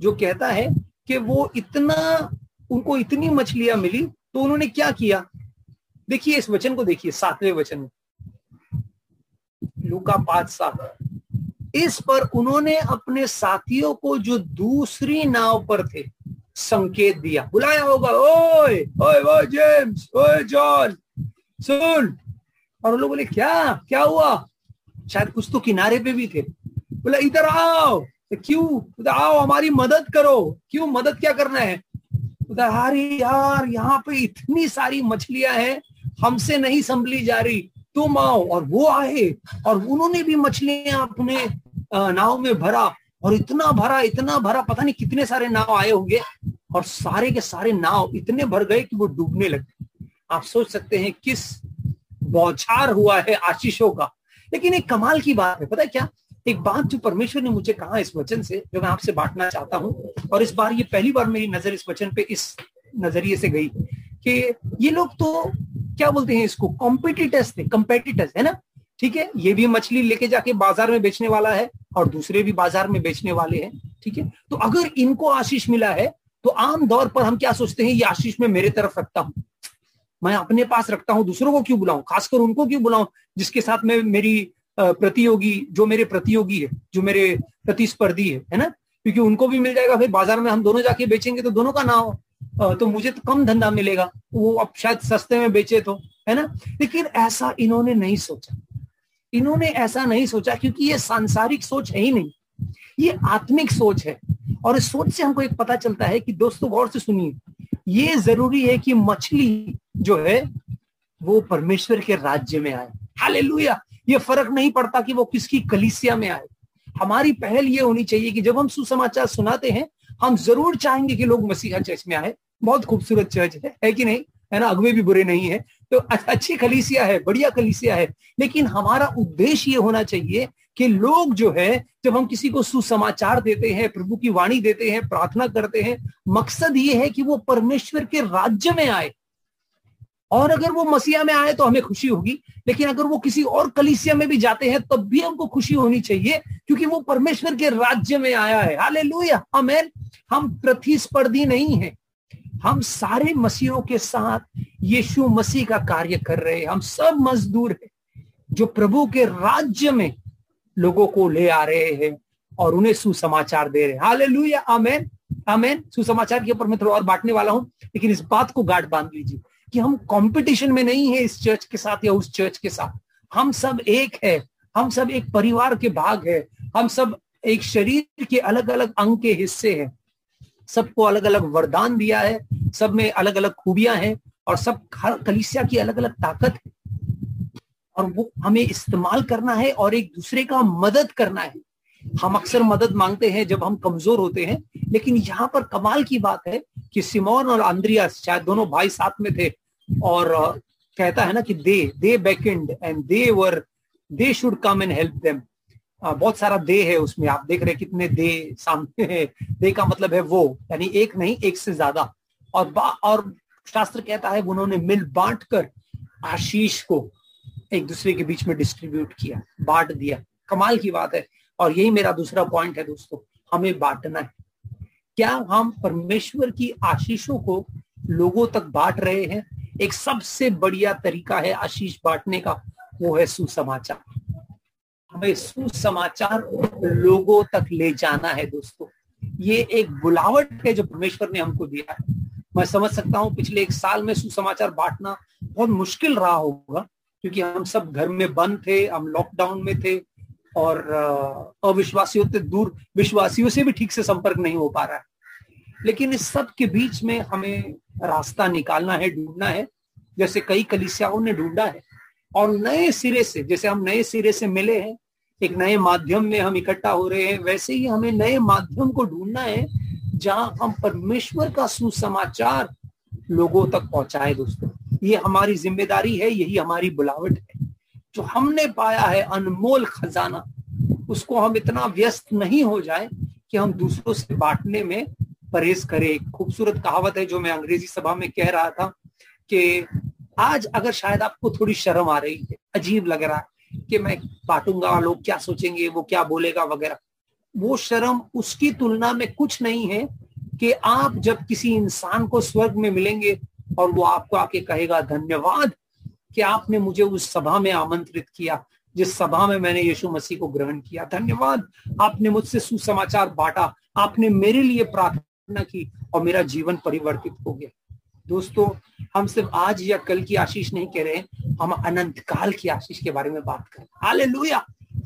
जो कहता है कि वो इतना, उनको इतनी मछलियाँ मिली तो उन्होंने क्या किया? देखिए, इस वचन को देखिए, सातवें वचन में। लूका पाँच, सात। इस पर उन्होंने अपने साथियों को जो दूसरी नाव पर थे, संकेत दिया। बुलाया होगा, ओए ओए ओए, जेम्स, ओए, जॉन, सुन। और लोग बोले क्या क्या हुआ? शायद कुछ तो किनारे पे भी थे। बोले, इधर आओ। तो क्यों? आओ, हमारी मदद करो। क्यों मदद क्या करना है? उधर अरे यार, यहाँ पे इतनी सारी मछलियाँ हैं, हमसे नहीं संभली जा रही। तुम आओ। और वो आए, और उन्होंने भी मछलियाँ अपने नाव में भरा। और इतना भरा इतना भरा, पता नहीं कितने सारे नाव आए होंगे। और सारे के सारे नाव इतने भर गए कि वो डूबने लगे आप सोच सकते हैं, किस बौछार हुआ है आशीषों का। लेकिन एक कमाल की बात है, पता है क्या? एक बात जो परमेश्वर ने मुझे कहा इस वचन से, जो मैं आपसे बांटना चाहता हूँ, और इस बार ये पहली बार मेरी नज़र इस वचन पे इस नज़रिए से गई कि ये लोग तो क्या बोलते हैं इसको कॉम्पिटिटर्स थे कम्पेटिटर्स है ना? ठीक है? ये भी मछली लेके जाके बाज़ार में बेचने वाला है, और दूसरे भी बाज़ार में बेचने वाले हैं, ठीक है? तो अगर इनको आशीष मिला है तो आम तौर पर हम क्या सोचते हैं, ये आशीष में मेरे तरफ़ रखता हूँ। मैं अपने पास रखता हूँ, दूसरों को क्यों बुलाऊं? खासकर उनको क्यों बुलाऊं? जिसके साथ में, मेरी प्रतियोगी, जो मेरे प्रतियोगी है, जो मेरे प्रतिस्पर्धी है है ना? क्योंकि उनको भी मिल जाएगा, फिर बाज़ार में हम दोनों जाके बेचेंगे तो दोनों का ना हो तो मुझे तो कम धंधा मिलेगा। वो अब शायद सस्ते में बेचे तो है ना? लेकिन ऐसा इन्होंने नहीं सोचा। इन्होंने ऐसा नहीं सोचा क्योंकि ये सांसारिक सोच है ही नहीं। ये आत्मिक सोच है। और इस सोच से हमको एक पता चलता है कि दोस्तों, गौर से सुनिए ये ज़रूरी है कि मछली जो है वो परमेश्वर के राज्य में आए। हालेलुया! ये फ़र्क नहीं पड़ता कि वो किसकी कलिसिया में आए। हमारी पहल ये होनी चाहिए कि जब हम सुसमाचार सुनाते हैं हम ज़रूर चाहेंगे कि लोग मसीहा चर्च में आए। बहुत खूबसूरत चर्च है, है कि नहीं? है ना? अगवे भी बुरे नहीं है। तो अच्छी कलीसिया है, बढ़िया कलीसिया है, लेकिन हमारा उद्देश्य ये होना चाहिए कि लोग जो है, जब हम किसी को सुसमाचार देते हैं, प्रभु की वाणी देते हैं, प्रार्थना करते हैं, मकसद ये है कि वो परमेश्वर के राज्य में आए। और अगर वो मसीहा में आए तो हमें खुशी होगी, लेकिन अगर वो किसी और कलिसिया में भी जाते हैं, तब भी हमको खुशी होनी चाहिए, क्योंकि वो परमेश्वर के राज्य में आया है। हाले अमेन हम प्रतिस्पर्धी नहीं है। हम सारे मसीहों के साथ यीशु मसीह का कार्य कर रहे हैं। हम सब मजदूर हैं जो प्रभु के राज्य में लोगों को ले आ रहे हैं और उन्हें सुसमाचार दे रहे हैं। हाले लुया आमेन आमेन। सुसमाचार के ऊपर मैं थोड़ा और बांटने वाला हूँ, लेकिन इस बात को गाढ़ बाँध लीजिए कि हम कंपटीशन में नहीं है इस चर्च के साथ या उस चर्च के साथ। हम सब एक है, हम सब एक परिवार के भाग है, हम सब एक शरीर के अलग अलग अंग के हिस्से हैं। सबको अलग अलग वरदान दिया है, सब में अलग अलग खूबियाँ हैं और सब हर कलिसिया की अलग अलग ताकत है। और वो हमें इस्तेमाल करना है और एक दूसरे का मदद करना है। हम अक्सर मदद मांगते हैं जब हम कमज़ोर होते हैं, लेकिन यहाँ पर कमाल की बात है कि सिमोन और आंद्रिया शायद दोनों भाई साथ में थे और कहता है ना कि they they backend and they were, they should come and help them. बहुत सारा दे है उसमें। आप देख रहे कितने दे सामने है। दे का मतलब है वो, यानी एक नहीं, एक से ज़्यादा। और और शास्त्र कहता है, उन्होंने मिल बांट कर आशीष को एक दूसरे के बीच में डिस्ट्रीब्यूट किया, बांट दिया। कमाल की बात है। और यही मेरा दूसरा पॉइंट है दोस्तों, हमें बांटना है। क्या हम परमेश्वर की आशीषों को लोगों तक बांट रहे हैं? एक सबसे बढ़िया तरीका है आशीष बांटने का, वो है सुसमाचार। हमें सुसमाचार लोगों तक ले जाना है दोस्तों। ये एक बुलावट है जो परमेश्वर ने हमको दिया है। मैं समझ सकता हूँ पिछले एक साल में सुसमाचार बांटना बहुत मुश्किल रहा होगा, क्योंकि हम सब घर में बंद थे, हम लॉकडाउन में थे, और अविश्वासियों से दूर, विश्वासियों से भी ठीक से संपर्क नहीं हो पा रहा है। लेकिन इस सब के बीच में हमें रास्ता निकालना है, ढूंढना है, जैसे कई कलिसियाओं ने ढूंढा है। और नए सिरे से, जैसे हम नए सिरे से मिले हैं एक नए माध्यम में हम इकट्ठा हो रहे हैं, वैसे ही हमें नए माध्यम को ढूंढना है, जहाँ हम परमेश्वर का सुसमाचार लोगों तक पहुँचाए दोस्तों। ये हमारी ज़िम्मेदारी है, यही हमारी बुलावट है। जो हमने पाया है अनमोल खजाना, उसको हम इतना व्यस्त नहीं हो जाए कि हम दूसरों से बांटने में परहेज करें। एक खूबसूरत कहावत है जो मैं अंग्रेज़ी सभा में कह रहा था कि आज अगर शायद आपको थोड़ी शर्म आ रही है, अजीब लग रहा है कि मैं बांटूँगा, लोग क्या सोचेंगे, वो क्या बोलेगा वगैरह। वो शर्म उसकी तुलना में कुछ नहीं है कि आप जब किसी इंसान को स्वर्ग में मिलेंगे और वो आपको आके कहेगा, धन्यवाद कि आपने मुझे उस सभा में आमंत्रित किया, जिस सभा में मैंने यीशु मसीह को ग्रहण किया। धन्यवाद, आपने मुझसे सुसमाचार बांटा, आपने मेरे लिए प्रार्थना की और मेरा जीवन परिवर्तित हो गया। दोस्तों, हम सिर्फ़ आज या कल की आशीष नहीं कह रहे हम अनंत काल की आशीष के बारे में बात करें। हाले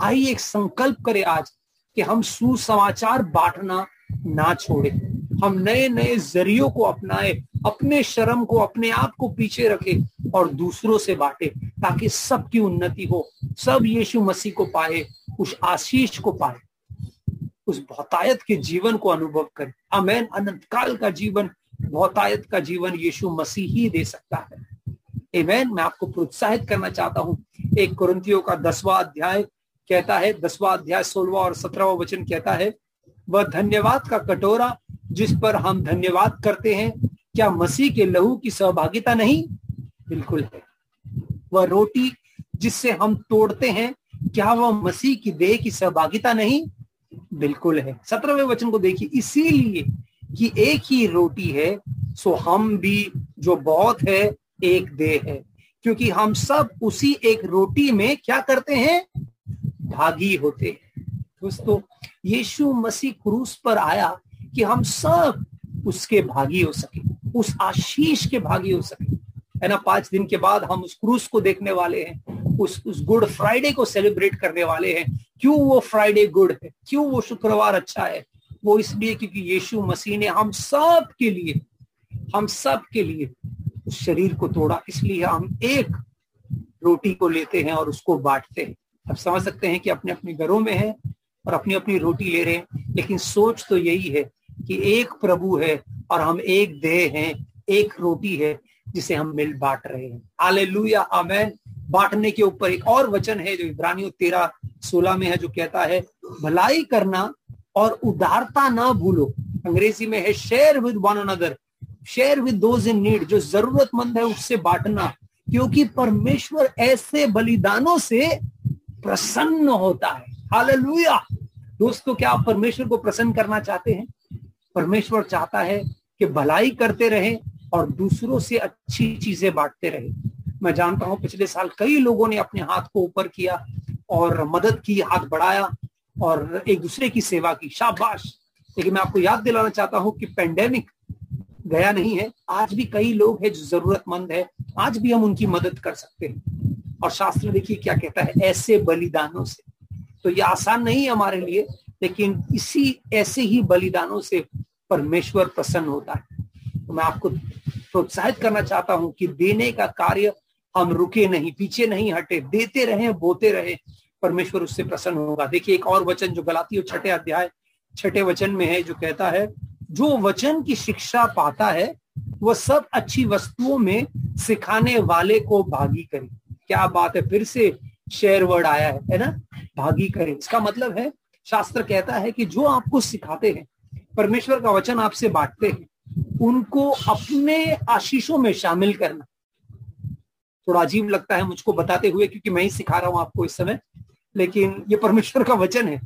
आइए एक संकल्प करें आज कि हम सुसमाचार बांटना ना छोड़े। हम नए नए जरियों को अपनाए, अपने शर्म को, अपने आप को पीछे रखे और दूसरों से बांटे, ताकि सबकी उन्नति हो, सब यीशु मसीह को पाए, उस आशीष को पाए, उस बहुतायत के जीवन को अनुभव करें। अमेन अनंत काल का जीवन बहुतायत का जीवन यीशु मसीह ही दे सकता है। एमेन मैं आपको प्रोत्साहित करना चाहता हूँ। एक कुरंतियों का दसवां अध्याय कहता है, दसवां अध्याय सोलवा और सत्रहवा वचन कहता है, वह धन्यवाद का कटोरा जिस पर हम धन्यवाद करते हैं, क्या मसीह के लहू की सहभागिता नहीं? बिल्कुल है। वह रोटी जिससे हम तोड़ते हैं, क्या वह मसीह की देह की सहभागिता नहीं? बिल्कुल है। सत्रहवें वचन को देखिए, इसीलिए कि एक ही रोटी है, सो हम भी जो बहुत है, एक देह है। क्योंकि हम सब उसी एक रोटी में क्या करते हैं? भागी होते हैं। दोस्तों, यीशु मसीह क्रूस पर आया कि हम सब उसके भागी हो सके, उस आशीष के भागी हो सके। है ना, पाँच दिन के बाद हम उस क्रूस को देखने वाले हैं, उस उस गुड फ्राइडे को सेलिब्रेट करने वाले हैं। क्यों वो फ्राइडे गुड है? क्यों वो शुक्रवार अच्छा है? वो इसलिए क्योंकि यीशु मसीह ने हम सब के लिए, हम सब के लिए उस शरीर को तोड़ा। इसलिए हम एक रोटी को लेते हैं और उसको बांटते हैं। अब समझ सकते हैं कि अपने अपने घरों में है और अपनी अपनी रोटी ले रहे हैं, लेकिन सोच तो यही है कि एक प्रभु है और हम एक देह हैं, एक रोटी है जिसे हम मिल बांट रहे हैं। आले लुया आमैन। बांटने के ऊपर एक और वचन है जो इब्रानियों तेरह सोलह में है, जो कहता है, भलाई करना और उदारता ना भूलो। अंग्रेज़ी में है share with one another share with those in need जो जरूरतमंद है, उससे बांटना। क्योंकि परमेश्वर ऐसे बलिदानों से प्रसन्न होता है। हालेलुया दोस्तों, क्या आप परमेश्वर को प्रसन्न करना चाहते हैं? परमेश्वर चाहता है कि भलाई करते रहे और दूसरों से अच्छी चीज़ें बांटते रहे। मैं जानता हूँ, पिछले साल कई लोगों ने अपने हाथ को ऊपर किया और मदद की, हाथ बढ़ाया। और एक दूसरे की सेवा की। शाबाश। लेकिन मैं आपको याद दिलाना चाहता हूँ कि पेंडेमिक गया नहीं है। आज भी कई लोग हैं जो जरूरतमंद है। आज भी हम उनकी मदद कर सकते हैं। और शास्त्र देखिए क्या कहता है, ऐसे बलिदानों से। तो ये आसान नहीं है हमारे लिए, लेकिन इसी ऐसे ही बलिदानों से परमेश्वर प्रसन्न होता है। तो मैं आपको प्रोत्साहित करना चाहता हूँ कि देने का कार्य हम रुके नहीं, पीछे नहीं हटे। देते रहे, बोते रहे। परमेश्वर उससे प्रसन्न होगा। देखिए, एक और वचन जो गलाती छठे अध्याय, छठे वचन में है, जो कहता है, जो वचन की शिक्षा पाता है, वह सब अच्छी वस्तुओं में सिखाने वाले को भागी करे। क्या बात है, फिर से शेयर वर्ड आया है है ना? भागी करे। इसका मतलब है, शास्त्र कहता है कि जो आपको सिखाते हैं, परमेश्वर का वचन आपसे बांटते हैं, उनको अपने आशीषों में शामिल करना। थोड़ा अजीब लगता है मुझको बताते हुए, क्योंकि मैं ही सिखा रहा हूँ आपको इस समय। लेकिन ये परमेश्वर का वचन है,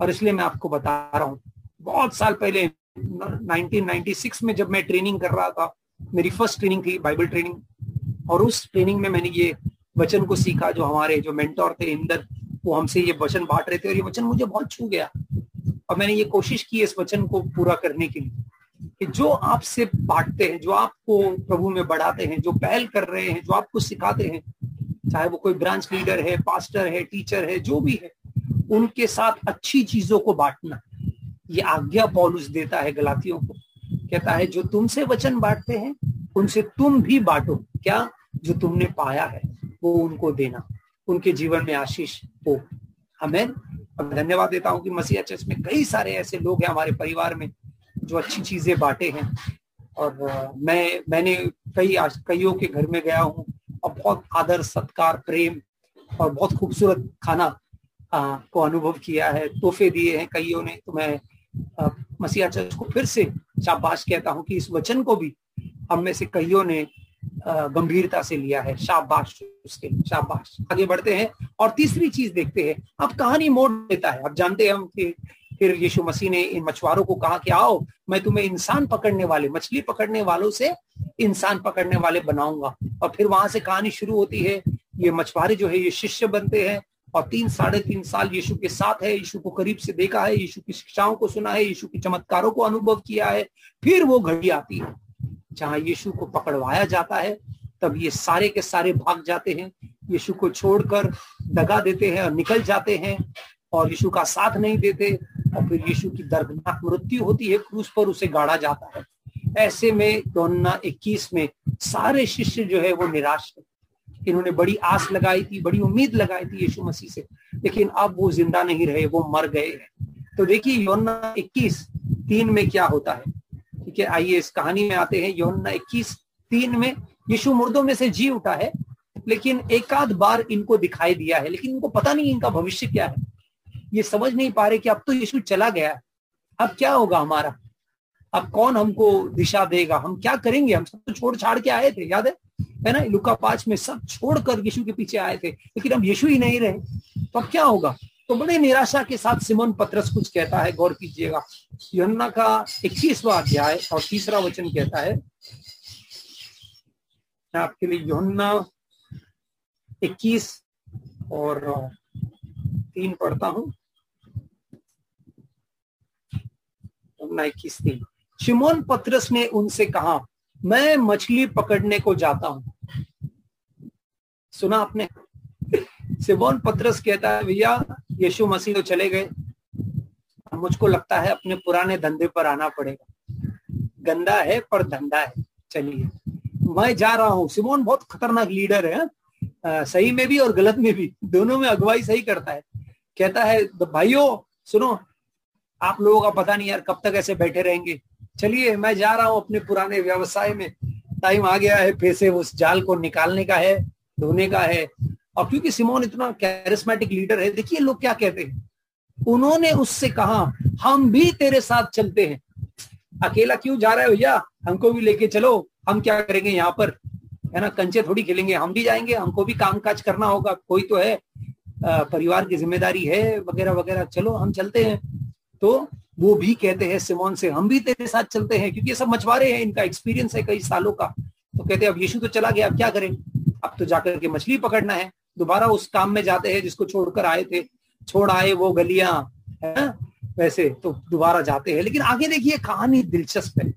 और इसलिए मैं आपको बता रहा हूँ। बहुत साल पहले 1996 में जब मैं ट्रेनिंग कर रहा था, मेरी फ़र्स्ट ट्रेनिंग थी बाइबल ट्रेनिंग और उस ट्रेनिंग में मैंने ये वचन को सीखा, जो हमारे जो मेंटोर थे इंदर, वो हमसे ये वचन बांट रहे थे, और ये वचन मुझे बहुत छू गया। और मैंने ये कोशिश की इस वचन को पूरा करने के लिए। कि जो आपसे बांटते हैं, जो आपको प्रभु में बढ़ाते हैं, जो पहल कर रहे हैं, जो आपको सिखाते हैं, चाहे वो कोई ब्रांच लीडर है, पास्टर है, टीचर है, जो भी है, उनके साथ अच्छी चीज़ों को बांटना। ये आज्ञा पॉलुस देता है गलातियों को। कहता है, जो तुमसे वचन बांटते हैं, उनसे तुम भी बांटो। क्या? जो तुमने पाया है, वो उनको देना। उनके जीवन में आशीष हो। हमें धन्यवाद देता हूँ कि मसीह चर्च में कई सारे ऐसे लोग हैं हमारे परिवार में जो अच्छी चीज़ें बांटे हैं। और मैं मैंने कई कईयों के घर में गया हूँ और बहुत आदर सत्कार प्रेम और बहुत खूबसूरत खाना आ, को अनुभव किया है तोहफे दिए हैं कईयों ने। तो मैं मसीहा चर्च को फिर से शाबाश कहता हूँ कि इस वचन को भी हम में से कईयों ने गंभीरता से लिया है। शाबाश उसके शाबाश। आगे बढ़ते हैं और तीसरी चीज़ देखते हैं। अब कहानी मोड़ देता है। अब जानते हैं हम कि फिर यीशु मसीह ने इन मछुआरों को कहा कि आओ, मैं तुम्हें इंसान पकड़ने वाले, मछली पकड़ने वालों से इंसान पकड़ने वाले बनाऊँगा। और फिर वहाँ से कहानी शुरू होती है, ये मछुआरे जो है, ये शिष्य बनते हैं और तीन, साढ़े तीन साल यीशु के साथ है, यीशु को करीब से देखा है, यीशु की शिक्षाओं को सुना है, यीशु के चमत्कारों को अनुभव किया है, फिर वो घड़ी आती है, जहाँ यीशु को पकड़वाया जाता है, तब ये सारे के सारे भाग जाते हैं, यीशु को छोड़कर दगा देते हैं और निकल जाते हैं, और यीशु का साथ नहीं देते और फिर यीशु की दर्दनाक मृत्यु होती है, क्रूस पर उसे गाड़ा जाता है। ऐसे में योना 21 में सारे शिष्य जो है वो निराश है इन्होंने बड़ी आस लगाई थी, बड़ी उम्मीद लगाई थी यीशु मसीह से। लेकिन अब वो ज़िंदा नहीं रहे, वो मर गए हैं। तो देखिए योना 21 तीन में क्या होता है? ठीक है, आइए इस कहानी में आते हैं। योना इक्कीस तीन में यीशु मुर्दों में से जी उठा है, लेकिन एकाध बार इनको दिखाई दिया है, लेकिन इनको पता नहीं इनका भविष्य क्या है। ये समझ नहीं पा रहे कि अब तो यीशु चला गया अब क्या होगा हमारा? अब कौन हमको दिशा देगा? हम क्या करेंगे? हम सब तो छोड़ छाड़ के आए थे, याद है? है ना? लुका पाँच में सब छोड़कर यीशु के पीछे आए थे, लेकिन अब यीशु ही नहीं रहे। तो अब क्या होगा? तो बड़े निराशा के साथ सिमोन पत्रस कुछ कहता है, गौर कीजिएगा। यमुना का इक्कीसवा अध्याय और तीसरा वचन कहता है, मैं आपके लिए योन्ना इक्कीस और तीन पढ़ता हूँ। इक्कीस तीन शिमोन पत्रस ने उनसे कहा मैं मछली पकड़ने को जाता हूँ। सुना आपने? सिमोन पत्रस कहता है भैया यीशु मसीह तो चले गए। मुझको लगता है अपने पुराने धंधे पर आना पड़ेगा। गंदा है पर धंधा है। चलिए मैं जा रहा हूँ। सिमोन बहुत खतरनाक लीडर है आ, सही में भी और गलत में भी। दोनों में अगुवाई सही करता है। कहता है भाइयों सुनो आप लोगों का पता नहीं यार कब तक ऐसे बैठे रहेंगे। चलिए, मैं जा रहा हूँ अपने पुराने व्यवसाय में। टाइम आ गया है, फिर से उस जाल को निकालने का है, धोने का है। और क्योंकि सिमोन इतना कैरिस्मेटिक लीडर है, देखिए लोग क्या कहते हैं। उन्होंने उससे कहा, हम भी तेरे साथ चलते हैं। अकेला क्यों जा रहा है भैया? हमको भी लेके चलो। हम क्या करेंगे यहाँ पर? है ना, कंचे थोड़ी खेलेंगे। हम भी जाएँगे। हमको भी काम काज करना होगा। कोई तो है परिवार की ज़िम्मेदारी है, वगैरह वगैरह। चलो, हम चलते हैं। तो वो भी कहते हैं, सिमोन से हम भी तेरे साथ चलते हैं, क्योंकि ये सब मछुआरे हैं, इनका एक्सपीरियंस है कई सालों का। तो कहते हैं, अब यीशु तो चला गया, अब क्या करें? अब तो जाकर के मछली पकड़ना है। दोबारा उस काम में जाते हैं जिसको छोड़कर आए थे, छोड़ आए वो गलियाँ, है वैसे तो दोबारा जाते हैं। लेकिन आगे देखिए, कहानी दिलचस्प है।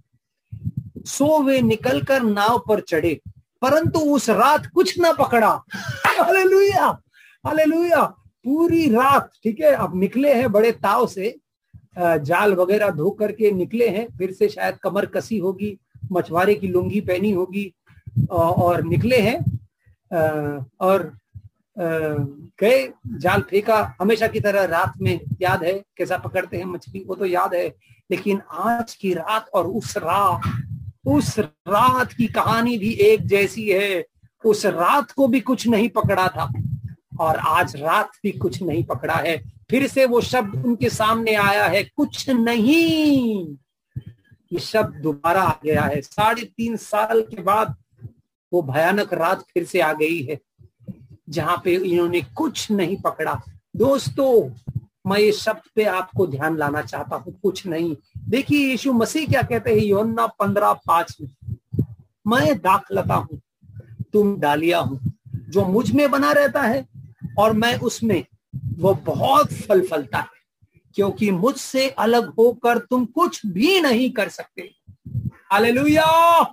सो वे निकलकर नाव पर चढ़े, परंतु उस रात कुछ ना पकड़ा। हालेलुया! हालेलुया! पूरी रात, ठीक है? अब निकले हैं बड़े ताव से जाल वगैरह धो करके निकले हैं, फिर से शायद कमर कसी होगी, मछुआरे की लुंगी पहनी होगी और निकले हैं। और गए, जाल फेंका। हमेशा की तरह रात में याद है कैसा पकड़ते हैं मछली, वो तो याद है। लेकिन आज की रात और उस रात उस रात की कहानी भी एक जैसी है। उस रात को भी कुछ नहीं पकड़ा था। और आज रात भी कुछ नहीं पकड़ा है। फिर से वो शब्द उनके सामने आया है, कुछ नहीं। ये शब्द दोबारा आ गया है। साढ़े तीन साल के बाद वो भयानक रात फिर से आ गई है, जहाँ पे इन्होंने कुछ नहीं पकड़ा। दोस्तों, मैं इस शब्द पे आपको ध्यान लाना चाहता हूँ, कुछ नहीं। देखिए, यीशु मसीह क्या कहते हैं? योन्ना पंद्रह पाँच में, मैं दाखलता हूँ, तुम डालिया हूँ, जो मुझमें बना रहता है और मैं उसमें वो बहुत फल फलता है, क्योंकि मुझसे अलग होकर तुम कुछ भी नहीं कर सकते। हालेलुया!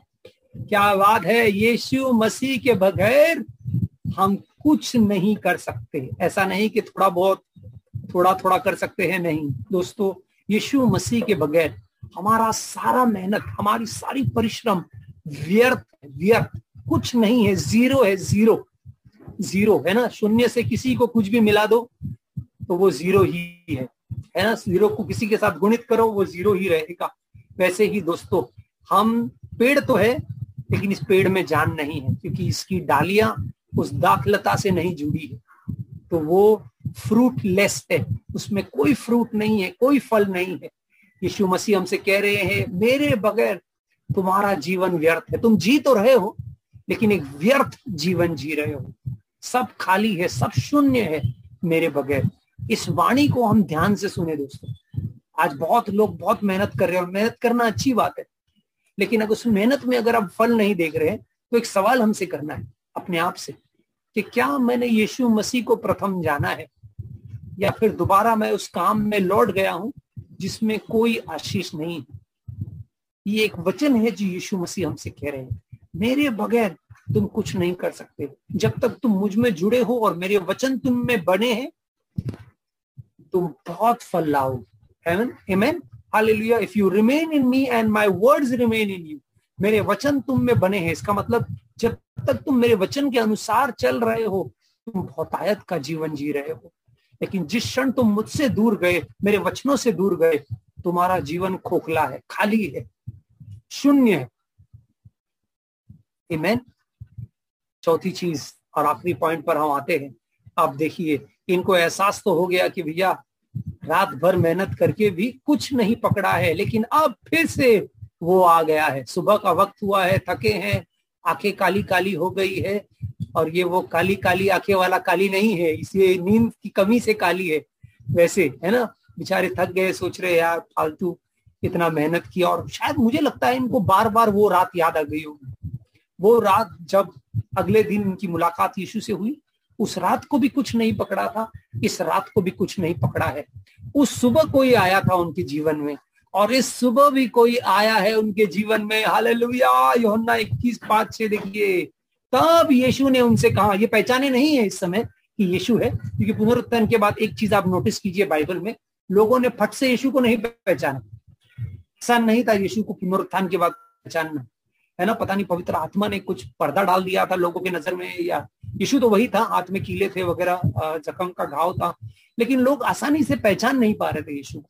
क्या बात है, यीशु मसीह के बगैर हम कुछ नहीं कर सकते। ऐसा नहीं कि थोड़ा बहुत, थोड़ा थोड़ा कर सकते हैं, नहीं। दोस्तों, यीशु मसीह के बगैर हमारा सारा मेहनत, हमारी सारी परिश्रम व्यर्थ व्यर्थ। कुछ नहीं है, ज़ीरो है, ज़ीरो। ज़ीरो, है ना? शून्य से किसी को कुछ भी मिला दो तो वो ज़ीरो ही है। है ना? ज़ीरो को किसी के साथ गुणित करो, वो ज़ीरो ही रहेगा। वैसे ही दोस्तों, हम पेड़ तो है, लेकिन इस पेड़ में जान नहीं है, क्योंकि इसकी डालियाँ उस दाखलता से नहीं जुड़ी है। तो वो फ्रूट लेस है। उसमें कोई फ्रूट नहीं है, कोई फल नहीं है। यीशु मसीह हमसे कह रहे हैं, मेरे बगैर तुम्हारा जीवन व्यर्थ है। तुम जी तो रहे हो, लेकिन एक व्यर्थ जीवन जी रहे हो। सब खाली है, सब शून्य है मेरे बगैर। इस वाणी को हम ध्यान से सुने दोस्तों। आज बहुत लोग बहुत मेहनत कर रहे हैं और मेहनत करना अच्छी बात है। लेकिन अगर उस मेहनत में अगर आप फल नहीं देख रहे हैं तो एक सवाल हमसे करना है, अपने आप से, कि क्या मैंने यीशु मसीह को प्रथम जाना है? या फिर दोबारा मैं उस काम में लौट गया हूँ, जिसमें कोई आशीष नहीं है? ये एक वचन है जो यीशु मसीह हमसे कह रहे हैं। मेरे बगैर तुम कुछ नहीं कर सकते। जब तक तुम मुझमें जुड़े हो और मेरे वचन तुम में बने हैं, तुम बहुत फल लाओ। Amen hallelujah if you remain in me and my words remain in you मेरे वचन तुम में बने हैं। इसका मतलब जब तक तुम मेरे वचन के अनुसार चल रहे हो, तुम बहुतायत का जीवन जी रहे हो। लेकिन जिस क्षण तुम मुझसे दूर गए, मेरे वचनों से दूर गए, तुम्हारा जीवन खोखला है, खाली है, शून्य है। Amen? चौथी चीज़ और आखिरी पॉइंट पर हम आते हैं। अब देखिए, इनको एहसास तो हो गया कि भैया, रात भर मेहनत करके भी कुछ नहीं पकड़ा है, लेकिन अब फिर से वो आ गया है। सुबह का वक्त हुआ है, थके हैं, आँखें काली काली हो गई है, और ये वो काली काली आँखें वाला काली नहीं है इसे नींद की कमी से काली है। वैसे, है ना? बेचारे थक गए, सोच रहे यार, फालतू इतना मेहनत किया। और शायद मुझे लगता है इनको बार बार वो रात याद आ गई होगी। वो रात जब अगले दिन उनकी मुलाकात यीशु से हुई। उस रात को भी कुछ नहीं पकड़ा था, इस रात को भी कुछ नहीं पकड़ा है। उस सुबह कोई आया था उनके जीवन में, और इस सुबह भी कोई आया है उनके जीवन में। हालेलुया, योहन्ना इक्कीस पाँच से देखिए। तब यीशु ने उनसे कहा, ये पहचाने नहीं है इस समय कि यीशु है, क्योंकि पुनरुत्थान के बाद एक चीज़ आप नोटिस कीजिए बाइबल में, लोगों ने फट से यीशु को नहीं पहचाना। ऐसा नहीं था यीशु को पुनरुत्थान के बाद पहचानना। है ना, पता नहीं, पवित्र आत्मा ने कुछ पर्दा डाल दिया था लोगों की नज़र में, या यीशु तो वही था, हाथ में कीले थे वगैरह जख्म का घाव था। लेकिन लोग आसानी से पहचान नहीं पा रहे थे यीशु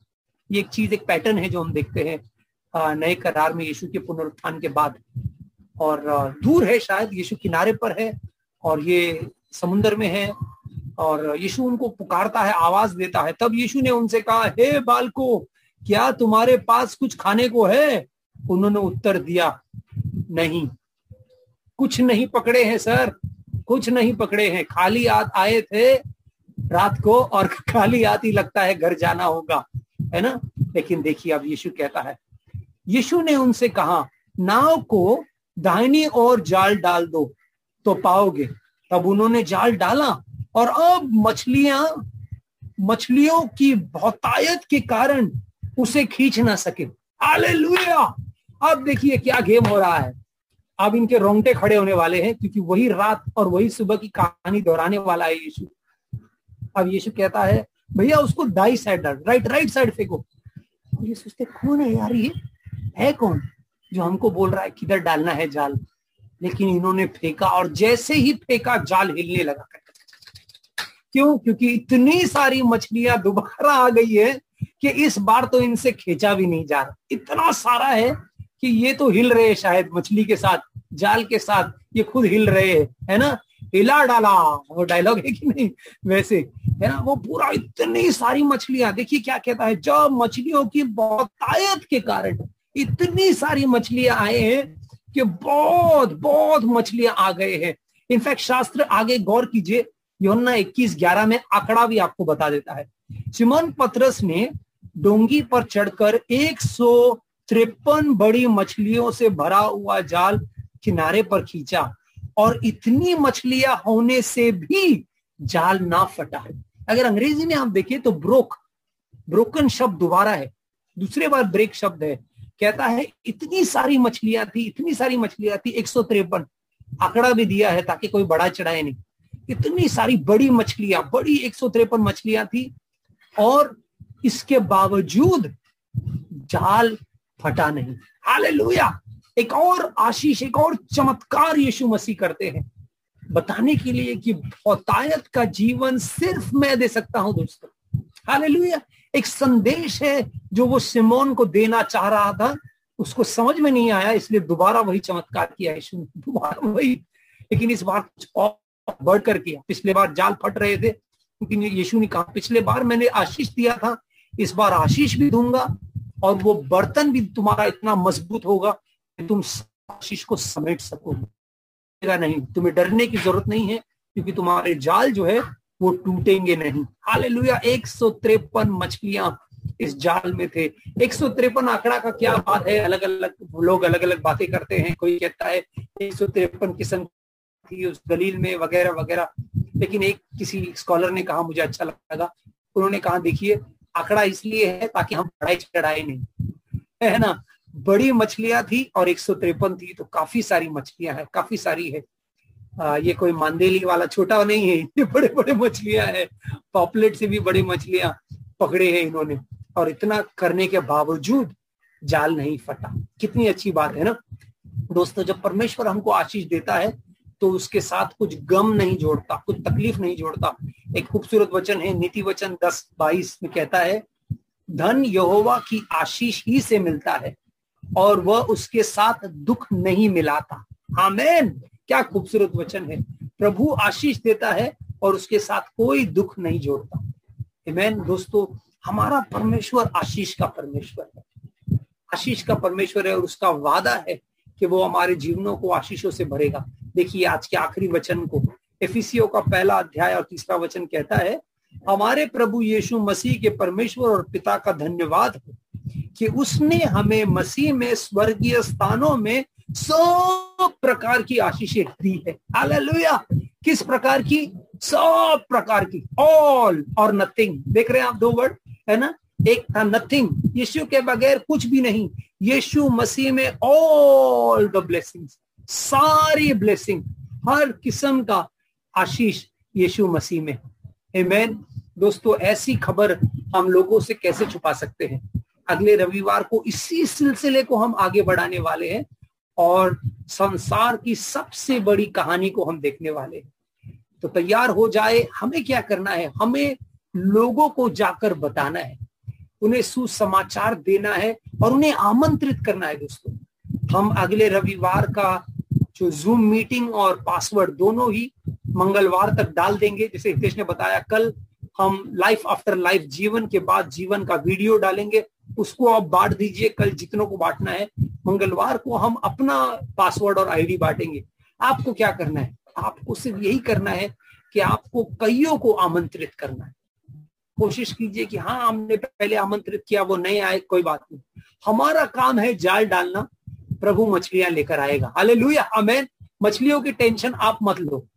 ये एक चीज़, एक पैटर्न है जो हम देखते हैं नए करार में यीशु के पुनरुत्थान के बाद। और दूर है शायद यीशु किनारे पर है, और ये समुन्द्र में है, और यीशु उनको पुकारता है, आवाज़ देता है। तब यीशु ने उनसे कहा, हे बालको, क्या तुम्हारे पास कुछ खाने को है? उन्होंने उत्तर दिया नहीं। कुछ नहीं पकड़े हैं, सर। कुछ नहीं पकड़े हैं। खाली हाथ आए थे रात को और खाली हाथ ही लगता है घर जाना होगा, है ना? लेकिन देखिए, अब यीशु कहता है, यीशु ने उनसे कहा, नाव को दाहिनी ओर जाल डाल दो तो पाओगे। तब उन्होंने जाल डाला और अब मछलियाँ, मछलियों की बहुतायत के कारण उसे खींच ना सके। हालेलुया! अब देखिए क्या गेम हो रहा है। अब इनके रोंगटे खड़े होने वाले हैं, क्योंकि वही रात और वही सुबह की कहानी दोहराने वाला है यीशु। अब यीशु कहता है, भैया, उसको दाई साइड राइट राइट साइड फेंको। ये सोचते कौन है यार ये? है कौन जो हमको बोल रहा है किधर डालना है जाल? लेकिन इन्होंने फेंका और जैसे ही फेंका, जाल हिलने लगा। क्यों? क्योंकि इतनी सारी मछलियाँ दोबारा आ गई है कि इस बार तो इनसे खींचा भी नहीं जा रहा। इतना सारा है कि ये तो हिल रहे शायद मछली के साथ। जाल के साथ ये खुद हिल रहे हैं, है ना? हिला डाला। वो डायलॉग है कि नहीं? वैसे, है ना? वो पूरा इतनी सारी मछलियाँ, देखिए क्या कहता है, जब मछलियों की बहुतायत के कारण इतनी सारी मछलियाँ आए हैं कि बहुत बहुत मछलियाँ आ गए हैं। इनफैक्ट शास्त्र आगे गौर कीजिए योना इक्कीस ग्यारह में आंकड़ा भी आपको बता देता है। सिमन पत्रस ने डोंगी पर चढ़कर एक सौ तिरपन बड़ी मछलियों से भरा हुआ जाल किनारे पर खींचा और इतनी मछलियाँ होने से भी जाल ना फटा। अगर अंग्रेज़ी में आप देखें तो ब्रोक ब्रोकन शब्द दोबारा है। दूसरे बार ब्रेक शब्द है। कहता है, इतनी सारी मछलियाँ थी, इतनी सारी मछलियाँ थी, एक सौ तिरपन। आंकड़ा भी दिया है ताकि कोई बड़ा चढ़ाए नहीं। इतनी सारी बड़ी मछलियाँ, बड़ी एक सौ तिरपन मछलियाँ थी और इसके बावजूद जाल फटा नहीं। हाले एक और आशीष, एक और चमत्कार यीशु मसीह करते हैं। बताने के लिए कि बहुतायत का जीवन सिर्फ़ मैं दे सकता हूँ, दोस्तों। हालेलुया। एक संदेश है जो वो सिमोन को देना चाह रहा था। उसको समझ में नहीं आया, इसलिए दोबारा वही चमत्कार किया यीशु ने। दोबारा वही। लेकिन इस बार कुछ और बढ़कर किया पिछले बार जाल फट रहे थे। क्योंकि यीशु ने कहा, पिछले बार मैंने आशीष दिया था, इस बार आशीष भी दूँगा, और वो बर्तन भी तुम्हारा इतना मज़बूत होगा। तुम आशीष को समेट सकोगे नहीं, तुम्हें डरने की ज़रूरत नहीं है, क्योंकि तुम्हारे जाल जो है, वो टूटेंगे नहीं। हाल लुया एक सौ तिरपन मछलियाँ इस जाल में थे। एक सौ तिरपन आंकड़ा का क्या बात है? अलग अलग लोग अलग अलग बातें करते हैं। कोई कहता है, एक सौ तिरपन किस्म थी उस दलील में, वगैरह वगैरह। लेकिन एक किसी स्कॉलर ने कहा, मुझे अच्छा लगा। उन्होंने कहा, देखिए, आंकड़ा इसलिए है ताकि हम पढ़ाई चढ़ाए नहीं। है ना? बड़ी मछलियाँ थी और एक सौ तिरपन थी तो काफ़ी सारी मछलियाँ हैं काफ़ी सारी है। आ, ये कोई मांदेली वाला छोटा नहीं है इतने बड़े बड़े मछलियाँ हैं पॉपलेट से भी बड़ी मछलियाँ पकड़े हैं इन्होंने और इतना करने के बावजूद जाल नहीं फटा। कितनी अच्छी बात है ना? दोस्तों जब परमेश्वर हमको आशीष देता है तो उसके साथ कुछ गम नहीं जोड़ता कुछ तकलीफ़ नहीं जोड़ता। एक खूबसूरत वचन है नीति वचन दस बाईस में कहता है धन यहोवा की आशीष ही से मिलता है और वह उसके साथ दुख नहीं मिलाता। आमेन। क्या खूबसूरत वचन है। प्रभु आशीष देता है और उसके साथ कोई दुख नहीं जोड़ता। आमेन। दोस्तों, हमारा परमेश्वर आशीष का परमेश्वर है। आशीष का परमेश्वर है और उसका वादा है कि वो हमारे जीवनों को आशीषों से भरेगा। देखिए आज के आखिरी वचन को। एफिसियो का पहला अध्याय और तीसरा वचन कहता है, हमारे प्रभु यीशु मसीह के परमेश्वर और पिता का धन्यवाद हो। कि उसने हमें मसीह में स्वर्गीय स्थानों में सब प्रकार की आशीषें दी है। हालेलुया। किस प्रकार की? सब प्रकार की। ऑल और नथिंग देख रहे हैं आप दो वर्ड है ना? एक था नथिंग यीशु के बगैर कुछ भी नहीं। यीशु मसीह में ऑल द ब्लेसिंग सारी ब्लेसिंग हर किस्म का आशीष यीशु मसीह में। Amen. दोस्तों, ऐसी खबर हम लोगों से कैसे छुपा सकते हैं? अगले रविवार को इसी सिलसिले को हम आगे बढ़ाने वाले हैं और संसार की सबसे बड़ी कहानी को हम देखने वाले हैं। तो तैयार हो जाए, हमें क्या करना है? हमें लोगों को जाकर बताना है। उन्हें सुसमाचार देना है और उन्हें आमंत्रित करना है दोस्तों। हम अगले रविवार का जो जूम मीटिंग और पासवर्ड दोनों ही मंगलवार तक डाल देंगे। जैसे हितेश ने बताया, कल हम लाइफ आफ्टर लाइफ जीवन के बाद जीवन का वीडियो डालेंगे। उसको आप बांट दीजिए, कल जितनों को बांटना है। मंगलवार को हम अपना पासवर्ड और आईडी बांटेंगे। आपको क्या करना है? आपको सिर्फ़ यही करना है कि आपको कईयों को आमंत्रित करना है। कोशिश कीजिए कि हाँ हमने पहले आमंत्रित किया, वो नहीं आए, कोई बात नहीं। हमारा काम है जाल डालना, प्रभु मछलियाँ लेकर आएगा। हाले लुया मछलियों की टेंशन आप मत लो।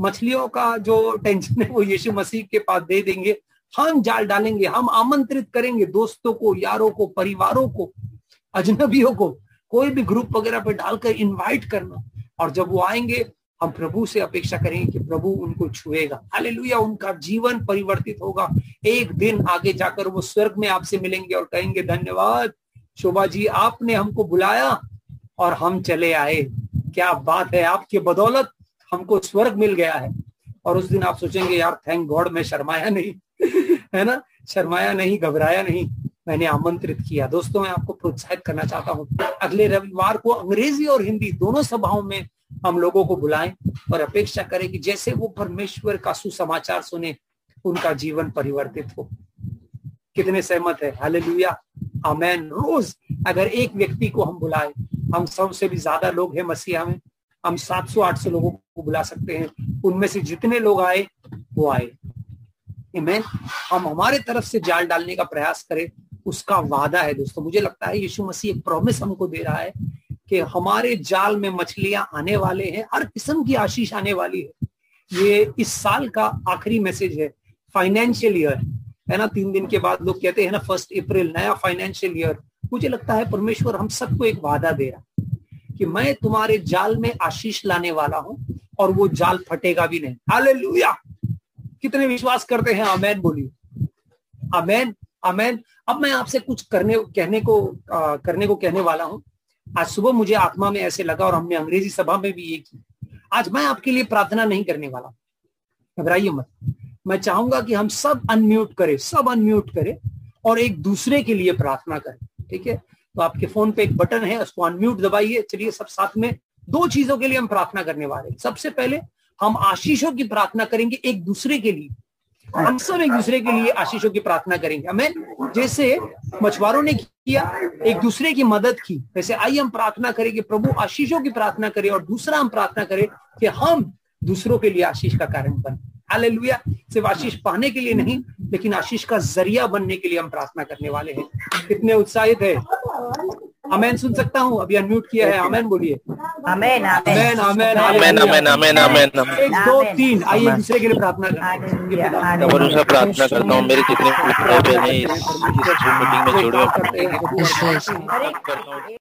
मछलियों का जो टेंशन है, वो यीशु मसीह के पास दे देंगे। हम जाल डालेंगे, हम आमंत्रित करेंगे दोस्तों को, यारों को, परिवारों को, अजनबियों को, कोई भी ग्रुप वगैरह पे डालकर इनवाइट करना। और जब वो आएँगे, हम प्रभु से अपेक्षा करेंगे कि प्रभु उनको छुएगा। हालेलुया उनका जीवन परिवर्तित होगा। एक दिन आगे जाकर वो स्वर्ग में आपसे मिलेंगे और कहेंगे, धन्यवाद, शोभा जी, आपने हमको बुलाया और हम चले आए। क्या बात है, आपके बदौलत हमको स्वर्ग मिल गया है। और उस दिन आप सोचेंगे, यार थैंक गॉड मैं शर्माया नहीं। है ना? शर्माया नहीं, घबराया नहीं, मैंने आमंत्रित किया। दोस्तों, मैं आपको प्रोत्साहित करना चाहता हूँ। अगले रविवार को अंग्रेज़ी और हिंदी दोनों सभाओं में हम लोगों को बुलाएँ और अपेक्षा करें कि जैसे वो परमेश्वर का सुसमाचार सुने, उनका जीवन परिवर्तित हो। कितने सहमत है? हालेलुया। आमेन। रोज अगर एक व्यक्ति को हम बुलाए, हम सबसे भी ज़्यादा लोग हैं मसीहा में। हम 700-800 लोगों को बुला सकते हैं। उनमें से जितने लोग आए, वो आए। इमेन हम हमारे तरफ़ से जाल डालने का प्रयास करें, उसका वादा है दोस्तों। मुझे लगता है यीशु मसीह एक प्रॉमिस हमको दे रहा है कि हमारे जाल में मछलियाँ आने वाले हैं, हर किस्म की आशीष आने वाली है। ये इस साल का आखिरी मैसेज है फाइनेंशियल ईयर है ना? तीन दिन के बाद लोग कहते हैं ना फ़र्स्ट अप्रैल नया फाइनेंशियल ईयर मुझे लगता है परमेश्वर हम सबको एक वादा दे रहा कि मैं तुम्हारे जाल में आशीष लाने वाला हूँ और वो जाल फटेगा भी नहीं। हालेलुया कितने विश्वास करते हैं अमेन बोलिए। अमेन अमेन अब मैं आपसे कुछ करने कहने को आ, करने को कहने वाला हूँ। आज सुबह मुझे आत्मा में ऐसे लगा और हमने अंग्रेज़ी सभा में भी ये की। आज मैं आपके लिए प्रार्थना नहीं करने वाला। घबराइए मत। मैं चाहूँगा कि हम सब अनम्यूट करें सब अनम्यूट करें और एक दूसरे के लिए प्रार्थना करें ठीक है? तो आपके फ़ोन पे एक बटन है उसको अनम्यूट दबाइए। चलिए सब साथ में दो चीज़ों के लिए हम प्रार्थना करने वाले सबसे पहले हम आशीषों की प्रार्थना करेंगे एक दूसरे के लिए। हम सब एक दूसरे के लिए आशीषों की प्रार्थना करेंगे। हमें जैसे मछुआरों ने किया, एक दूसरे की मदद की। वैसे आइए हम प्रार्थना करें कि प्रभु आशीषों की प्रार्थना करें और दूसरा हम प्रार्थना करें कि हम दूसरों के लिए आशीष का कारण बने। हालेलुया सिर्फ़ आशीष पाने के लिए नहीं, लेकिन आशीष का ज़रिया बनने के लिए हम प्रार्थना करने वाले हैं। कितने उत्साहित है? अमेन सुन सकता हूँ? अभी अनम्यूट किया है। अमेन बोलिए। Amen amen amen amen amen amen amen एक दो तीन आइए दूसरे के लिए प्रार्थना करते प्रार्थना करता हूँ मेरे जितने इस मीटिंग में जुड़े हैं, हैं करता हूँ।